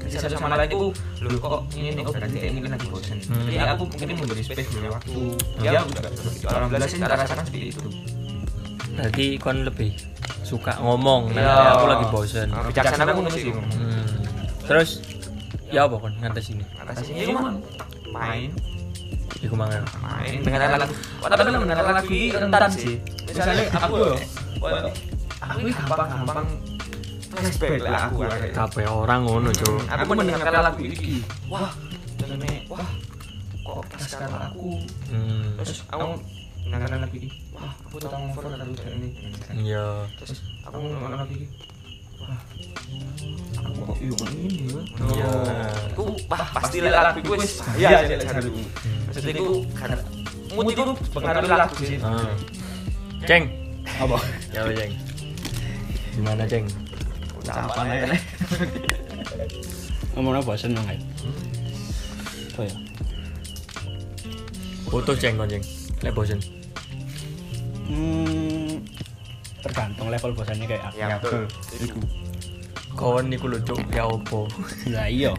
Bisa satu sama lain itu lu kok ini nih oh berarti kayak ini lagi bosen Hmm. jadi aku mungkin memberi space memberi waktu dia juga begitu alhamdulillah sih rasakan seperti itu. Berarti kon lebih suka ngomong nah, Iya. aku lagi bosen. Nah, bijaksana aku ngomong. Hmm. terus ya apa kon? Ngantes ini. Atasnya itu mah main. Iku mangan main. Dengarkan lagu tapi mendengarkan lagu ini rentan sih. misalnya aku yo wah, aku ini gampang-gampang flashback lah aku kabeh orang ngono cuk. Aku mendengarkan lagu ini. wah jadinya wah kok pas sekarang aku. Hmm. terus aku mendengarkan lagu ini. wah aku tahu ngomong lagu ini. Iya. Terus aku mendengarkan lagu ini aku iya. Ini ya Iya. aku wah pasti lah. lagu gue lek jaruku maksudnya aku karena mood itu pengaruh lagu sih Ah. ceng. Apa? Ya apa, ceng? Gimana ceng? Apa ya ngomongnya bosen dong kayak oh ya foto ceng ceng. Lek bosen hmm, tergantung level bosannya kayak apa. Ya betul. kawan niku lho cuk ya opo nah iya.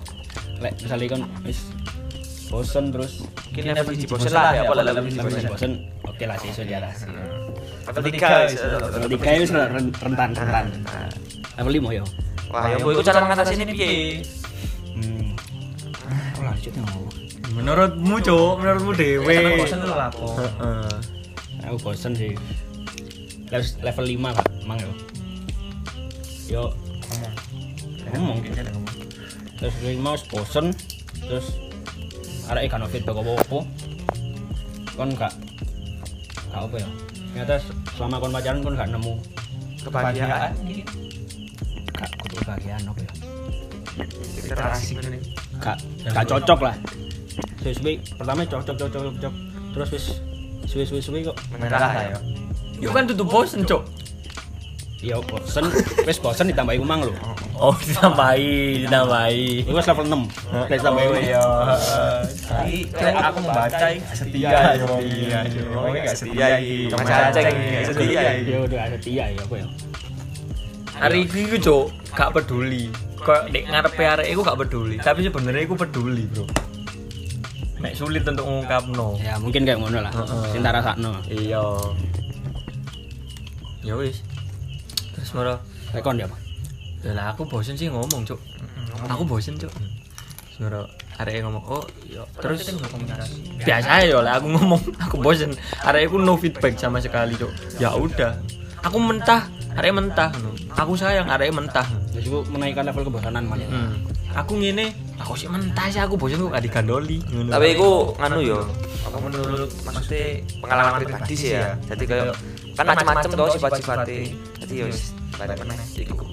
Lek misalnya kan wis bosen terus mungkin level di bosen lah ya apa lah level di level bosen? bosen? Oke lah sih di atas level tiga level tiga itu ren- rentan rentan. Level lima ya wah ya gue cara mengatasi ini piye? Hmm. Oh lanjutnya mau menurutmu cuk menurutmu dewe Sampai bosen lu lapo Heeh. aku bosen sih Level- level 5 kak emang yo. Yo ngomong. Terus lima wis bosen. Terus arek ikan feedback apa apa kon gak gak apa ya. Ternyata selama kon pacaran kon gak nemu kebahagiaan. Gak kudu kebahagiaan apa ya. Kita asik nih. Gak gak cocok lah. Suwi suwi pertama cocok cocok cocok. Terus wis suwi suwi suwi kok. Menyerah ya Yuk kan tutup bosen cuk. Iya bosen. Wis bosen ditambahi umang lho. Oh ditambahi ditambahi. Wis level 6 wis tambahi umang. Iya tapi kayak aku membaca setia ya iya ngomongnya gak setia iki. mas aceng gak setia iki. ya udah setia ya apa ya? Hari ini cuk gak peduli. Kok nek ngarepe arek iku gak peduli. Tapi sebenarnya iku peduli bro. Nek sulit untuk ngungkapno. Ya mungkin kayak ngono lah. Sing tak rasakno. Iya ya wis. Terus moro. Rekon ya lah aku bosen sih ngomong cuk. Aku bosen cuk. Baru arek ngomong oh yo terus terus biasa ya lah aku ngomong. Aku bosen. Arek aku no feedback sama sekali cok ya udah. Aku mentah. Arek mentah. Aku sayang arek mentah jadi aku menaikkan level kebosanan mana hmm. aku ngene aku sih mentah sih aku bosen kok gak digandoli. Tapi itu nganu yo apa menurut maksudnya pengalaman pribadi sih ya. jadi kayak kan macam-macam tuh sifat-sifatnya jadi yo wis balik meneh. Iku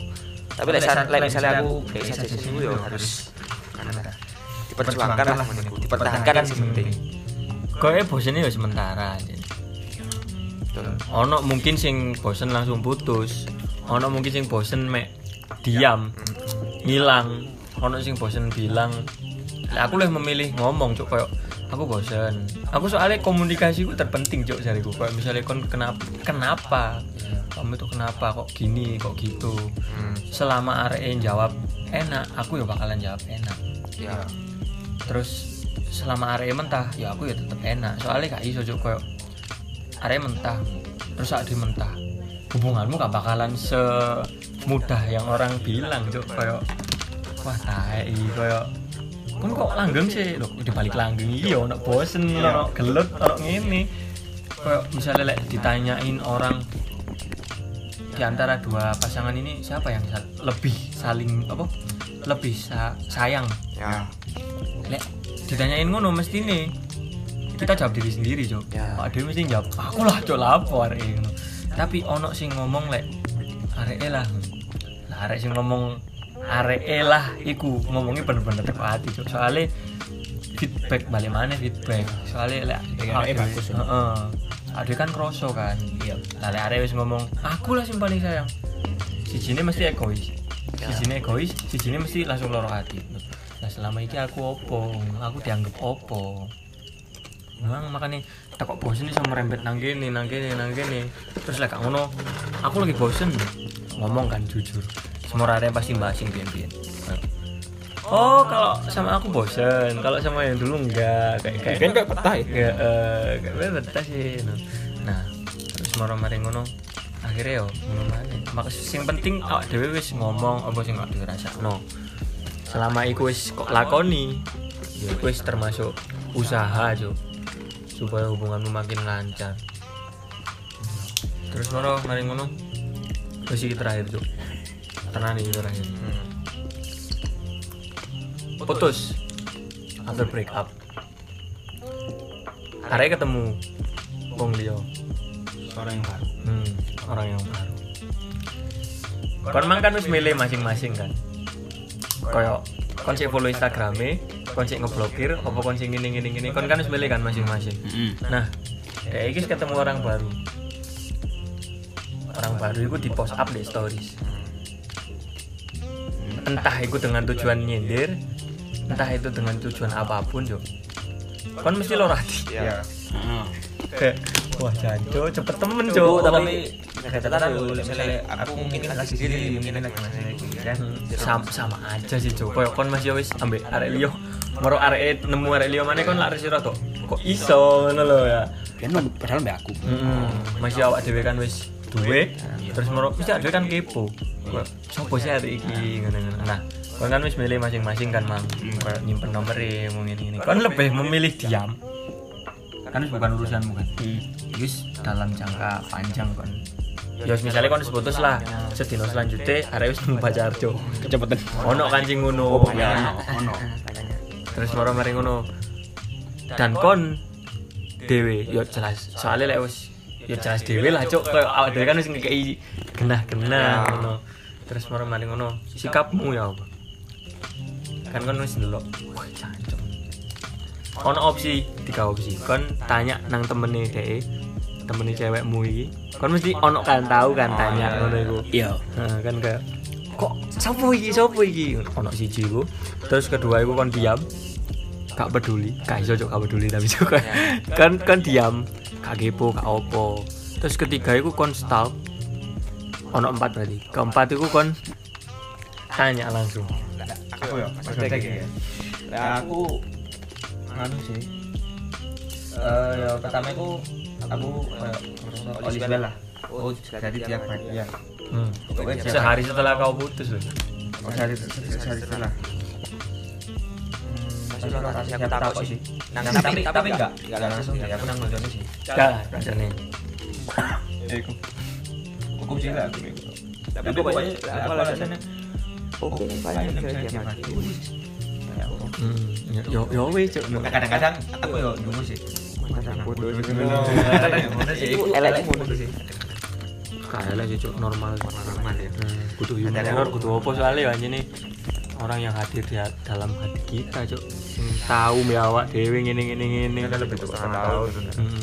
tapi lek saat lek misalnya aku kayak suggestion itu yo harus lah, diperjuangkan lah menurutku. dipertahankan kan sih penting Kayaknya bosennya ya sementara aja. Ono mungkin sing bosen langsung putus. Ono mungkin sing bosen mek diam, ngilang. Ono sing bosen bilang. Aku lebih memilih ngomong cuk kayak aku bosen. Aku soalnya komunikasiku terpenting cuk jariku. Kayak misalnya kon kenapa kenapa? Kamu itu kenapa kok gini kok gitu? Hmm, Selama arek jawab enak, aku ya bakalan jawab enak. ya terus selama area mentah ya aku ya tetep enak soalnya gak iso cuk koyo area mentah terus saat mentah hubunganmu gak bakalan semudah yang orang bilang cuk. Koyo wah tai koyo kan kok langgeng sih? Loh di balik langgeng iya ono bosen ono gelut ono ngene. Koyo misalnya lek ditanyain orang di antara dua pasangan ini siapa yang sa- lebih saling apa lebih sa- sayang? Ya. Lek ditanyain ngono mesti nih kita jawab diri sendiri cok Ya. Pak mesti jawab aku lah cok lapo arek ngono tapi ono sing ngomong lek arek lah arek sing ngomong arek lah iku ngomongnya bener-bener teko hati cok soalnya feedback balik mana feedback. Soalnya lek arek bagus, heeh. Ada kan kroso kan. Iya. Lek arek wis ngomong aku lah sing paling sayang. Si sini mesti egois. Ya. sini egois si sini mesti langsung loro hati nah selama ini aku opo? Aku dianggap opo? Memang makanya tak kok bosen nih sama rembet nang gini, nang gini, nang gini. Terus lah kak ngono, aku lagi bosen ngomong kan jujur. Semua ada yang pasti basing bian-bian. Oh kalau sama aku bosen, kalau sama yang dulu enggak kayak kayak kan kayak betah ya ya eh kayak betah sih. no. Nah terus marah-marah ngono akhirnya yo ngono maneh. Maka sing penting awak dhewe wis ngomong apa sing awak dhewe rasakno. Selama iku wis kok lakoni, ya iku wis termasuk usaha, Cuk. Supaya hubunganmu makin lancar. Terus moro mari ngono. Iki terakhir, Cuk. Tenan iki terakhir. Hmm. Putus. After break up. Arek ketemu wong liya. orang yang baru Hmm, orang yang baru. Kon mang kan wis milih masing-masing kan. Kayak kon sik follow Instagrame, kon sik ngeblokir, apa kon sik ngene ngene ngene, kon kan wis milih kan masing-masing. Nah, kayak iki ketemu orang baru. Orang baru itu di post up di stories. Entah itu dengan tujuan nyindir, entah itu dengan tujuan apa pun, Jo. Kon mesti lo hati. ya. Kayak, wah janco, cepet temen, Cuk, Jo. tapi kata yo misalnya aku mungkin lagi sendiri mungkin lagi kan sama, sama aja sih cuk koyo kon masih wis ambek arek liyo moro arek nemu arek liyo mana kon lak resiro to kok iso ngono lho ya nom- padahal mbak aku masih awak dhewe kan wis duwe terus moro awak dhewe kan kepo. Kok, sopo sih arek iki? Ngono-ngono. Nah kon kan wis milih masing-masing kan mang. Koyo nyimpen nomor mau ngene ngene kon lebih memilih diam. Kan wis bukan urusanmu kan wis dalam jangka panjang kon. Ya misalnya kon wis putus lah sedino selanjutnya arek wis nemu pacar cuk. Kecepatan. Ono kancing ngono. Ya. ono terus moro mari ngono. Dan kon dewe yo jelas. Soalnya lek wis yo jelas dewe lah cuk. koyo awak dhewe kan wis ngekei genah-genah ngono. Terus moro mari ngono. Sikapmu ya apa? Kan kon wis ndelok. Wah jancuk ono opsi tiga opsi. Kon tanya nang temene dhek temene cewekmu iki. Kon mesti ono kan tahu kan tanya ngono iku. iya Nah, kan kayak kok sopo iki sopo iki? Ono siji iku. Terus kedua iku kon diam. Gak peduli. Gak iso cok gak peduli tapi juga kan kan diam gak kepo gak opo terus ketiga iku kon stalk ono empat berarti. Keempat iku kon tanya langsung. Aku ya ya. Lah, aku anu sih. Eh ya pertama aku aku Oliver lah. Oh jadi tiap bagian hmm. Sehari setelah kau putus loh oh sehari sehari setelah Masih rotasi aku takut sih. tapi tapi enggak. enggak. Langsung ya aku nang nonton sih. Dah, rasane. ya iku hukum sih lah aku tapi pokoknya aku alasannya oke paling bisa dia mati. Hmm, yo yo yo wis cuk. kadang-kadang aku yo nunggu sih. Putus. elek ngono sih. Cuk. Normal. Normal ya. Hmm, kudu humor, kudu apa soalnya ya anjene orang yang hadir di dalam hati kita cuk tahu mi awak dhewe ngene ngene ngene. Kan lebih tua setengah tahun. hmm.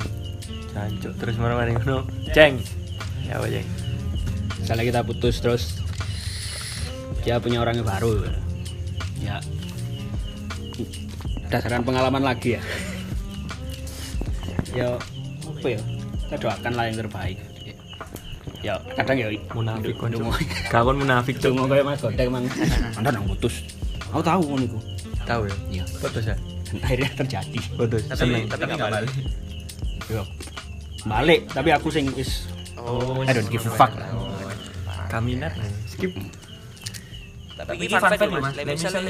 Jancuk terus mana-mana ngono. Ceng. Ya apa ceng? Misalnya kita putus terus dia punya orang yang baru. Ya. Berdasarkan pengalaman lagi ya. Ya apa ya? Kita doakan lah yang terbaik. Ya kadang ya munafik dungo gak kon munafik dungo kayak mas godek emang anda nang putus. Aku tahu ngono iku tahu ya? Iya. Putus ya dan akhirnya terjadi. Putus seneng tapi enggak balik. yo balik tapi aku sing wis oh I don't give a fuck. Lah kaminat skip. Tapi ini fun fact mas. Misalnya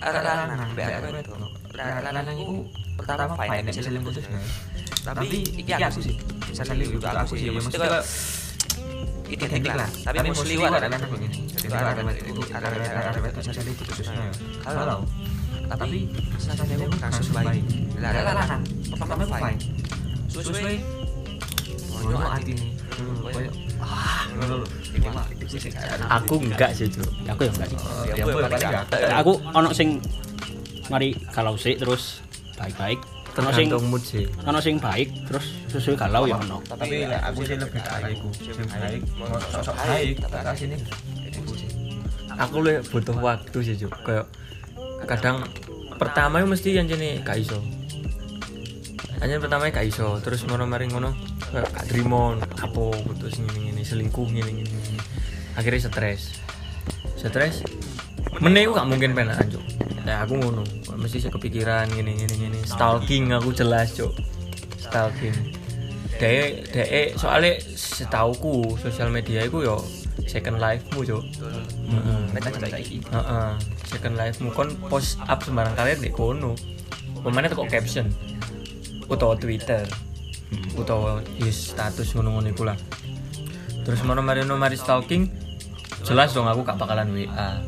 lanang itu lanang itu pertama fine misalnya putus tapi iki aku sih. misalnya itu aku sih ya kayak identik lah. tapi mostly ada putusnya kalau tapi misalnya itu kasus baik. lanang pertama fine. sesuai Ono hati. nih. Ah, aku enggak sih cuk. Aku ya enggak sih. Ya, aku paling enggak. aku ono sing mari kalau sih terus baik-baik. Ono sing mood sih. ono sing baik terus sesuai galau ya ono. Tapi lah aku sih lebih ke arah iku sing baik mau sosok baik tapi sini. iku sih. Aku le butuh waktu sih cuk. Kayak kadang pertama mesti yang jenis gak iso. Hanya pertama gak iso terus ngono mari ngono gak terima apa putus ngene ngene selingkuh ngene ngene. akhirnya stres. Stres? Meneh gak mungkin penakan cuk. Ya aku ngono mesti saya kepikiran ngene ngene ngene stalking aku jelas cuk. Stalking. Dek dek soalnya setauku sosial media itu yo second life mu Heeh. mereka juga iki Heeh. second life mu kon post up sembarang kalian di kono. Pemainnya kok caption? Utawa twitter. Utawa yes status ngono-ngono iku lah. Terus mana mari no mari stalking? Jelas dong aku gak bakalan WA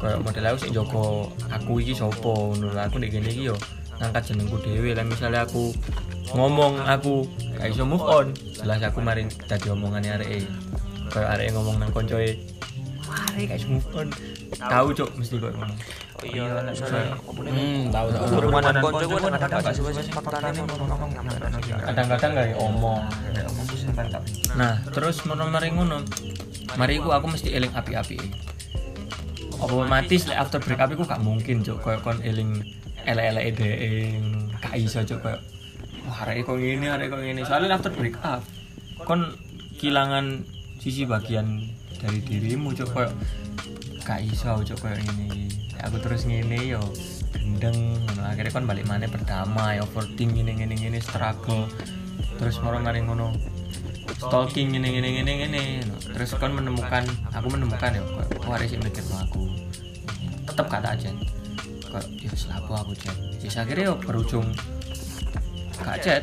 kayak model aku sih joko aku iki sopo? Ngono aku nek gini iki yo ngangkat jenengku dhewe. Lah misalnya aku ngomong aku gak iso move on. Jelas aku mari dadi omongane areke kayak areke ngomong nang koncoe gak iso move on tahu cok mesti kok ngono oh iya nek soalnya hmm tahu tahu hubungan dan konco kan kadang-kadang gak sesuai sih faktornya ngomong kadang-kadang gak omong ngomong Nah, terus mono mari ngono. Mari ku aku mesti eling api-api. Otomatis like after break up iku gak mungkin, Cuk. Kayak kon eling elek-elek dhek gak iso, Cuk. Kayak wah arek kok ngene, arek kok ngene. Soalnya after break up kon kehilangan sisi bagian dari dirimu, Cuk. Kayak gak iso, iki. Ya, aku terus ngene yo gendeng akhirnya kon balik mana pertama ya overthink ngene ngene ngene struggle. Terus moro mari ngono stalking gini gini gini gini terus kan menemukan aku menemukan ya kok sih mikir aku. Tetap kata aja. Kok ya selaku aku chat ya akhirnya ya berujung gak chat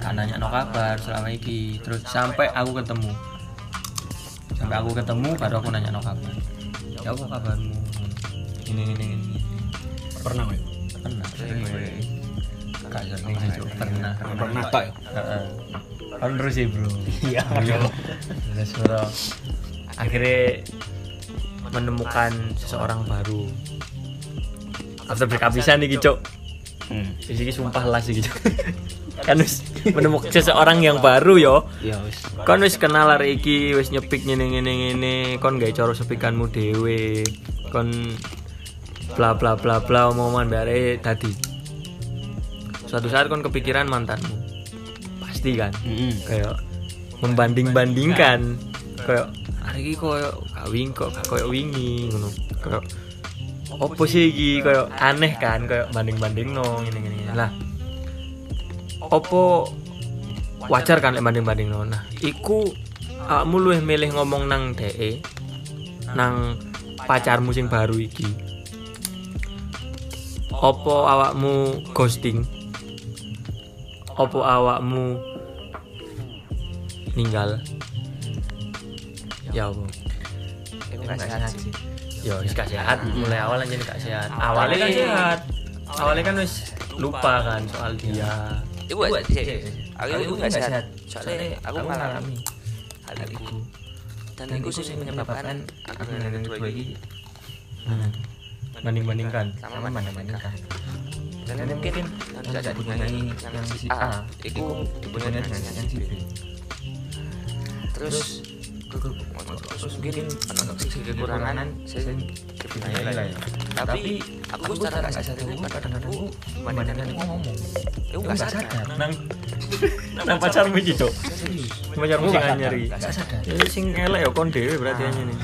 gak nanya no kabar selama ini terus sampai aku ketemu sampai aku ketemu baru aku nanya no kabar ya apa kabarmu ini ini ini, pernah ya pernah sering sering sih pernah pernah ya Heeh. Kan terus sih bro. Iya. Terus bro. Akhirnya menemukan seseorang baru. After break nih Cok. Hmm Di sini sumpah lah sih gitu. kan wis menemukan seseorang yang baru yo. ya wis Kon wis kenal arek iki, wis nyepik ngene ngene ngene, kon gawe cara sepikanmu dhewe. Kon bla bla bla bla omongan bare tadi. Suatu saat kon kepikiran mantanmu. Pasti kan? hmm kayak membanding-bandingkan kayak hari ini koyo kawin kok gak koyo wingi ngono kayak opo sih iki? Kayak aneh kan kayak banding-banding no gini gini gini. lah opo wajar kan lek banding-banding no nah iku awakmu luwih milih ngomong nang DE nang pacarmu sing baru iki. Opo awakmu ghosting? Opo awakmu ninggal? Ya apa Iku gak ya wis gak sehat. Mulai awal aja gak sehat. Awalnya kan sehat. awalnya kan wis lupa. kan soal dia. Gak sih. Aku iku gak sehat. Soalnya aku mengalami hal hal itu. Dan itu sih menyebabkan aku dengan dengan dua dua ini. ini. Banding bandingkan sama mana banding-bandingkan. Dan mungkin tidak dipunyai dipunyai yang si A, itu dipunyai dipunyai dengan yang si B. Terus mungkin sisi kekurangan saya ya. Tapi aku secara gak sadar aku kadang-kadang aku ngomong. Aku gak sadar. nang nang pacarmu iki cok pacarmu Gak sadar. ya sing elek ya kon dhewe berarti aja nih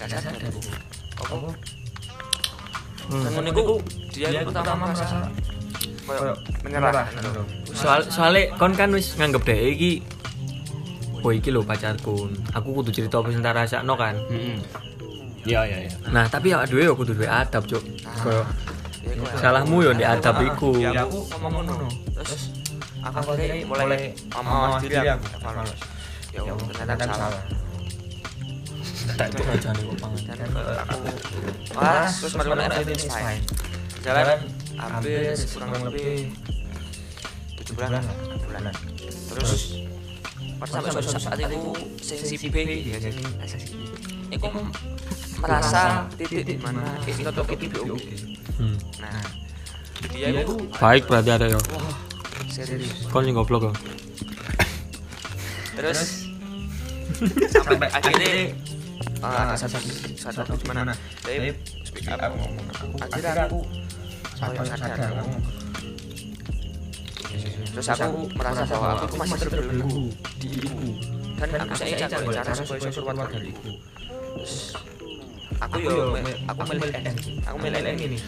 Gak sadar aku. Apa? Hmm. Dia pertama merasa menyerah. soal soalnya kon kan wis nganggep deh iki oh iki lho pacarku aku kudu cerita apa sing tak rasakno kan Heeh. Iya iya iya. nah tapi awak dhewe yo kudu duwe adab cuk koyo Ya, salahmu yo di adab iku Ya aku ngomong ngono. Terus aku akhirnya mulai ngomong diri aku. Ya ternyata aku salah. tak itu aja nih kok pangan Dan aku wah terus melakukan everything is fine. Jalan hampir kurang lebih tujuh bulan lah, bulan. Terus sampai suatu saat itu sing si B. Ya jadi Aku merasa titik di mana? itu tuh itu oke. hmm. Nah, dia itu baik berarti ada yo serius. kon sing goblok yo Terus? Sampai akhirnya ah, satu satu satu mana Dave speak up. ngomong. Aku akhirnya aku sampai sadar ngomong. Terus aku merasa bahwa aku masih terbelenggu di ibu dan aku saya cari cara supaya saya keluar dari ibu terus aku yo aku milih N. Aku milih N ini.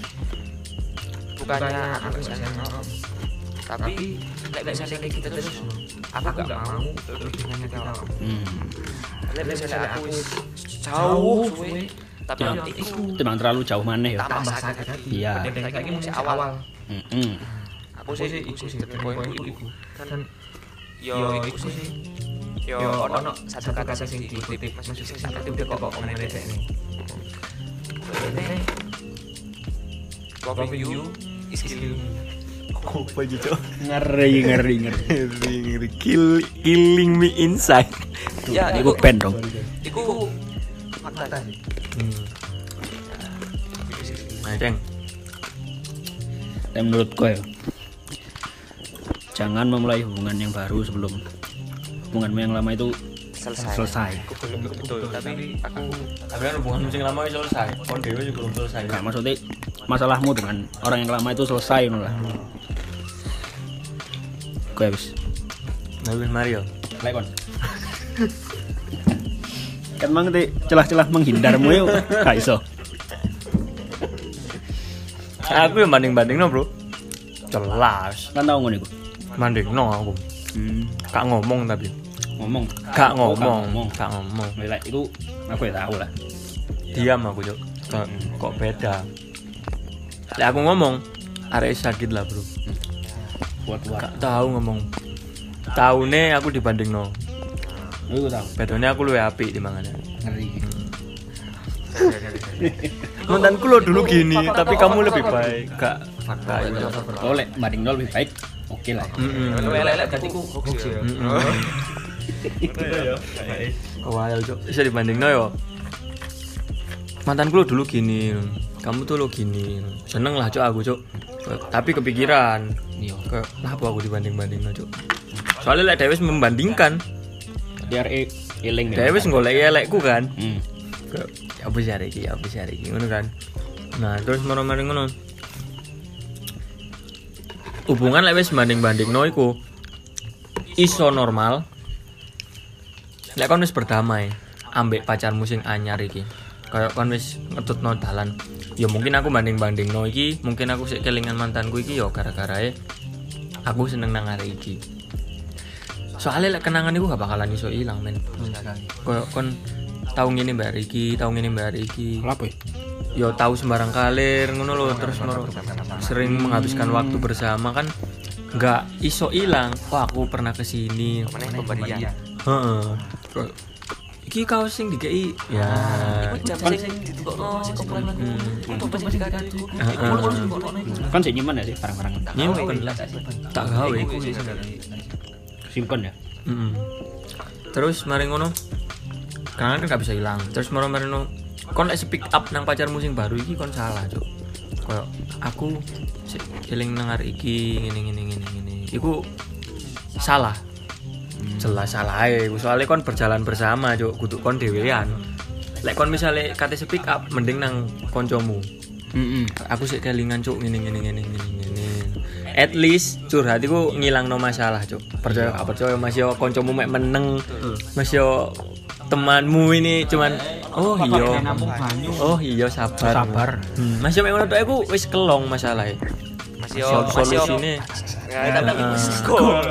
Bukannya aku sayang tapi lek misalnya kayak gitu terus aku gak mau lebih nyanyi kamu. Hmm. lek misalnya aku jauh suwe tapi Ya. nanti iku Timbang terlalu jauh maneh ya. tambah sakit hati. Iya. dan lagi masih awal. Heeh. Aku sih iku sih turning point iku kan yo iku sih. yo ono satu kata sing dikutip maksudnya sing sakit udah kok kok ngene ini? Loving you is killing apa aja cok? Ngeri ngeri ngeri. ngeri kill killing me inside. Ya, Iku iku band dong. iku fakta. sih. hmm. nah ceng. Dan menurutku ya. Jangan memulai hubungan yang baru sebelum hubunganmu yang lama itu Selesai. selesai. Betul, tapi aku tapi kan hubungan musim lama wis selesai kon dhewe juga belum selesai Nah, maksudnya masalahmu dengan orang yang lama itu selesai ngono lah. Gue habis. nah wis Mario Lekon. kan mang celah-celah menghindarmu yuk. Gak iso. aku yang banding banding no bro jelas Kan tau ngono iku. Banding no aku. Hmm. gak ngomong tapi. Ngomong. gak Oh, gak ngomong. ngomong. gak ngomong. Lek itu aku ya tahu lah. diam aku cok kok, kok beda? Lah aku ngomong arek sakit lah bro. Buat keluar. gak tahu ngomong. Tahunnya aku dibanding no Iku tahu. bedanya aku luwe apik di mangane Ngeri. mantanku lo dulu gini tapi kamu lebih baik. Gak fakta itu Oh, lek banding nol lebih baik. Oke lah. Mm-mm. lu elek berarti ku hoax ya. Mm-mm. Wild cok bisa dibanding no yo. Mantanku lo dulu gini. Kamu tuh lo gini. Seneng lah cok aku cok tapi kepikiran. Iya. ke apa aku dibanding banding no cok soalnya lek Dewes membandingkan. Biar eling Dewes golek elekku kan. Hmm. ke ya apa sih hari ini ya apa sih hari ini kan. Nah terus marah-marah ngono hubungan lek wis banding-banding no iku iso normal. Lek kon wis berdamai ambek pacarmu sing anyar iki kayak kon wis ngetutno dalan. Ya mungkin aku banding-banding no iki mungkin aku sik kelingan mantanku iki ya gara-gara aku seneng nang hari iki. Soalnya lek kenangan iku gak bakalan iso ilang men. Kayak kon tau ngene mbak Riki, tau ngene mbak Riki. Apa ya? Yo tahu sembarang kalir ngono lho terus moro. sering menghabiskan waktu bersama kan nggak iso ilang wah aku pernah ke sini Mana pemberian. heeh. Kok- iki kau sing dikei ya. Iku jam sing ditukokno sing komplain aku. Untuk pasti dikakati. Heeh. kan sih nyimpen ya sih barang-barang. Nyimpen. tak gawe. Simpen ya. Mm-mm. terus mari ngono. Kan kan gak bisa hilang. Terus mari mari ngono kon lek speak up nang pacarmu sing baru iki kon salah cuk. Koyo aku sik eling nang arek iki ngene ngene ngene ngene. Iku salah. Jelas salah ae soalnya kon berjalan bersama cuk. Kudu kon dhewean. Lek kon misalnya kate speak up mending nang koncomu. Heeh. aku sih kelingan cuk ngene ngene ngene ngene ngene. At least curhat iku ngilangno masalah cuk. Percaya gak percaya mas yo koncomu mek meneng. Mas yo temanmu ini cuman oh iya. Oh iya sabar. Sabar. hmm, mas yo mek ngono tok aku wis kelong masalahe Masih yo Sol- masih yo. solusine Ya,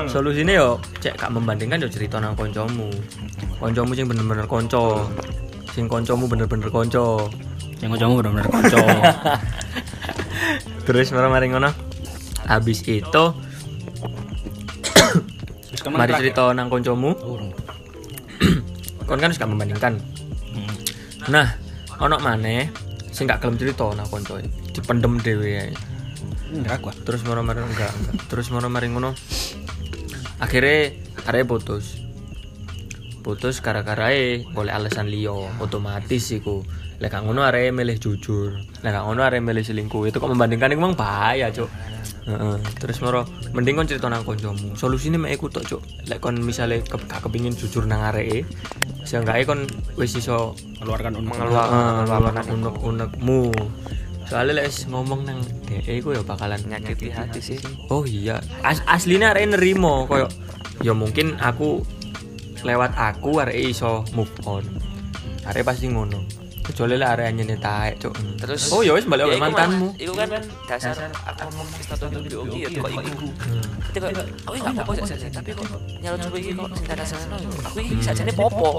solusine yo cek gak membandingkan yo cerita nang koncomu. Koncomu sing bener-bener konco. Sing koncomu bener-bener konco. Yang kancamu bener-bener kanca terus mari ngono. Habis itu mari cerita nang koncomu. Kon kan suka membandingkan nah ono maneh sing gak gelem cerita nang konco dipendem dhewe ae. Enggak gua terus moro mari enggak, enggak. Terus moro mari ngono. Akhirnya arek putus. Putus gara-gara e golek alasan liyo otomatis iku lek gak ngono arek milih jujur. Lek gak ngono arek milih selingkuh. Itu kok membandingkan iku memang bahaya cuk. Heeh. terus moro mending kon cerita nang koncomu. Solusine mek iku tok cuk. Lek kon misale ke, gak kepingin jujur nang areke seenggaknya kon wis iso mengeluarkan unek Mengeluarkan unek-unekmu soalnya lek ngomong nang DE iku ya bakalan Nyakiti hati sih. oh iya. As aslinya arek nerimo koyo ya mungkin aku lewat aku arek iso move on. Arek pasti ngono kecuali lah arek nyene taek cuk. Terus oh ya wis balik ya oleh iku mantanmu. Iku kan dasar aku ngomong status di oke ya kok iku. Tapi kok aku enggak apa-apa tapi kok nyalon coba iki kok sing sana aku iki sajane popo.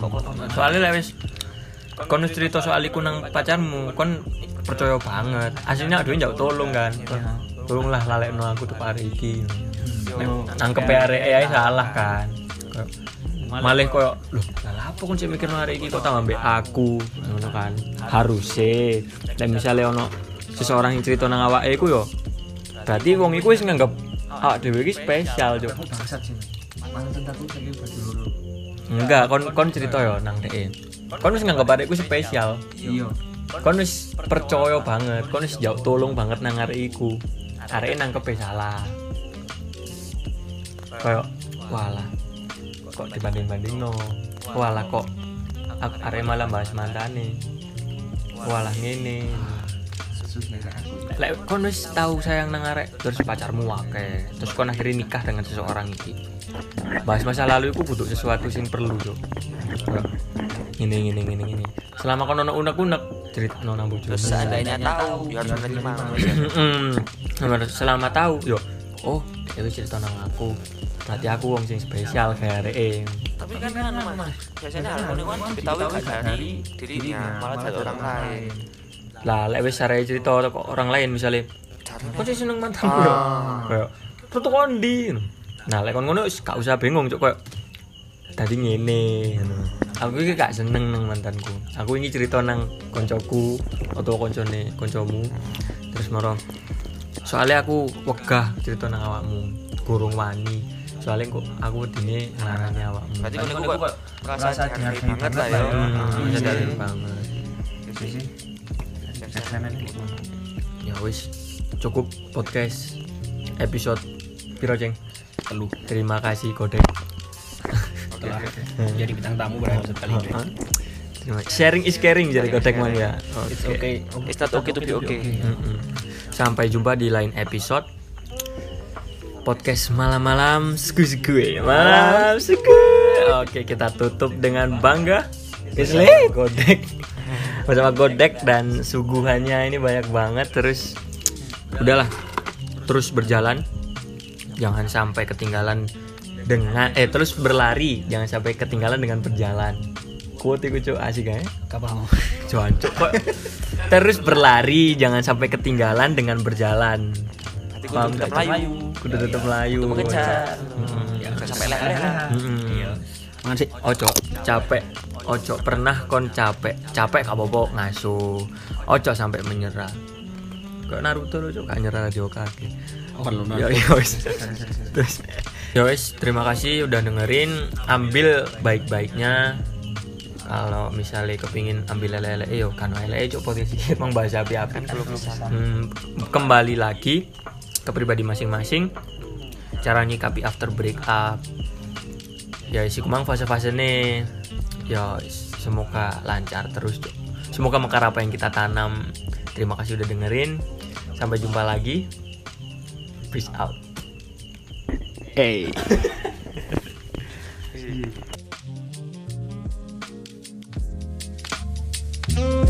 Kok soalnya lah wis kon cerita soal iku nang pacarmu kon percaya banget. Aslinya aduh jauh tolong kan. Tolonglah lalekno aku tuh hari iki. Nangkep arek ae salah kan Malah koyo loh lah apa kon sih mikir hari iki kok tambah mbek aku? Ngono kan. Harus. Sih dan misalnya ono seseorang yang cerita nang awake iku yo berarti wong iku wis nganggep awak dhewe iki spesial cuk. Enggak kon kon cerita yo nang DE kon wis nganggep adekku spesial. Iya. Kon wis percaya banget kon wis jauh tolong banget nang arek iku. Arek nangkep salah. Kayak walah kok dibanding banding no. Walah kok. Arek malah bahas mantane. Walah ngene. Lek kon wis tahu sayang nang arek terus pacarmu akeh. Terus kon akhirnya nikah dengan seseorang iki. Bahas masa lalu itu butuh sesuatu sing perlu yo ini ini ini ini selama kon ono unek-unek cerita nona bojo terus seandainya tahu ya harus menerima. Selama tahu yo oh itu cerita nang aku. Berarti aku wong sing spesial kayak arek Tapi kan kan Mas, biasanya hal ini kan diketahui gak dari dirinya, malah dari orang lain. lah lek wis arek cerita kok orang lain misalnya kok sih seneng mantanmu ya? Kayak tutup kondi? Nah lek kon ngono wis gak usah bingung cuk kayak tadi ngene. Ngono. aku iki gak seneng nang mantanku. Aku ini cerita nang koncoku atau koncone koncomu. Terus moro soalnya aku wegah cerita nang awakmu gurung wani. Soalnya kok aku dini ngarani awakmu. Berarti kan aku kok merasa dihargai banget lah ya. hmm, sadar banget. Ya wis cukup podcast episode piro ceng? Telu. Terima kasih kodek setelah jadi bintang tamu pada episode kali ini. Hah? Terima- sharing is caring jadi kodek mang ya. It's okay. It's not okay to be okay. Mm-mm. Sampai jumpa di lain episode podcast malam-malam sku gue malam sku oke kita tutup dengan bangga. Isle godek. Bersama godek dan suguhannya ini banyak banget. Terus udahlah. Terus berjalan. Jangan sampai ketinggalan dengan eh terus berlari. Jangan sampai ketinggalan dengan berjalan. Quote itu asik kan kapal Jancuk kok. Terus berlari, jangan sampai ketinggalan dengan berjalan. Nanti kudu tetap layu. Kudu tetap layu. Kudu mengejar. Mm. Ya, sampai leleh lah. Mm-mm. Iya. Mangan sih. Ojo capek. Ojo pernah kon capek. Capek gak apa-apa ngasuh. Ojo sampai menyerah. Kayak Naruto lo gak nyerah di Hokage. Perlu Ya ya wis. Terus ya wis, terima kasih udah dengerin. Ambil baik-baiknya. Kalau misalnya kepingin ambil lele yo kan lele cok posisi emang bahasa api-api. Hmm, kembali lagi ke pribadi masing-masing. Cara nyikapi after break up. Ya si kumang fase-fase nih. Ya semoga lancar terus cok. Semoga mekar apa yang kita tanam. Terima kasih udah dengerin. Sampai jumpa lagi. Peace out. Hey. Mm-hmm.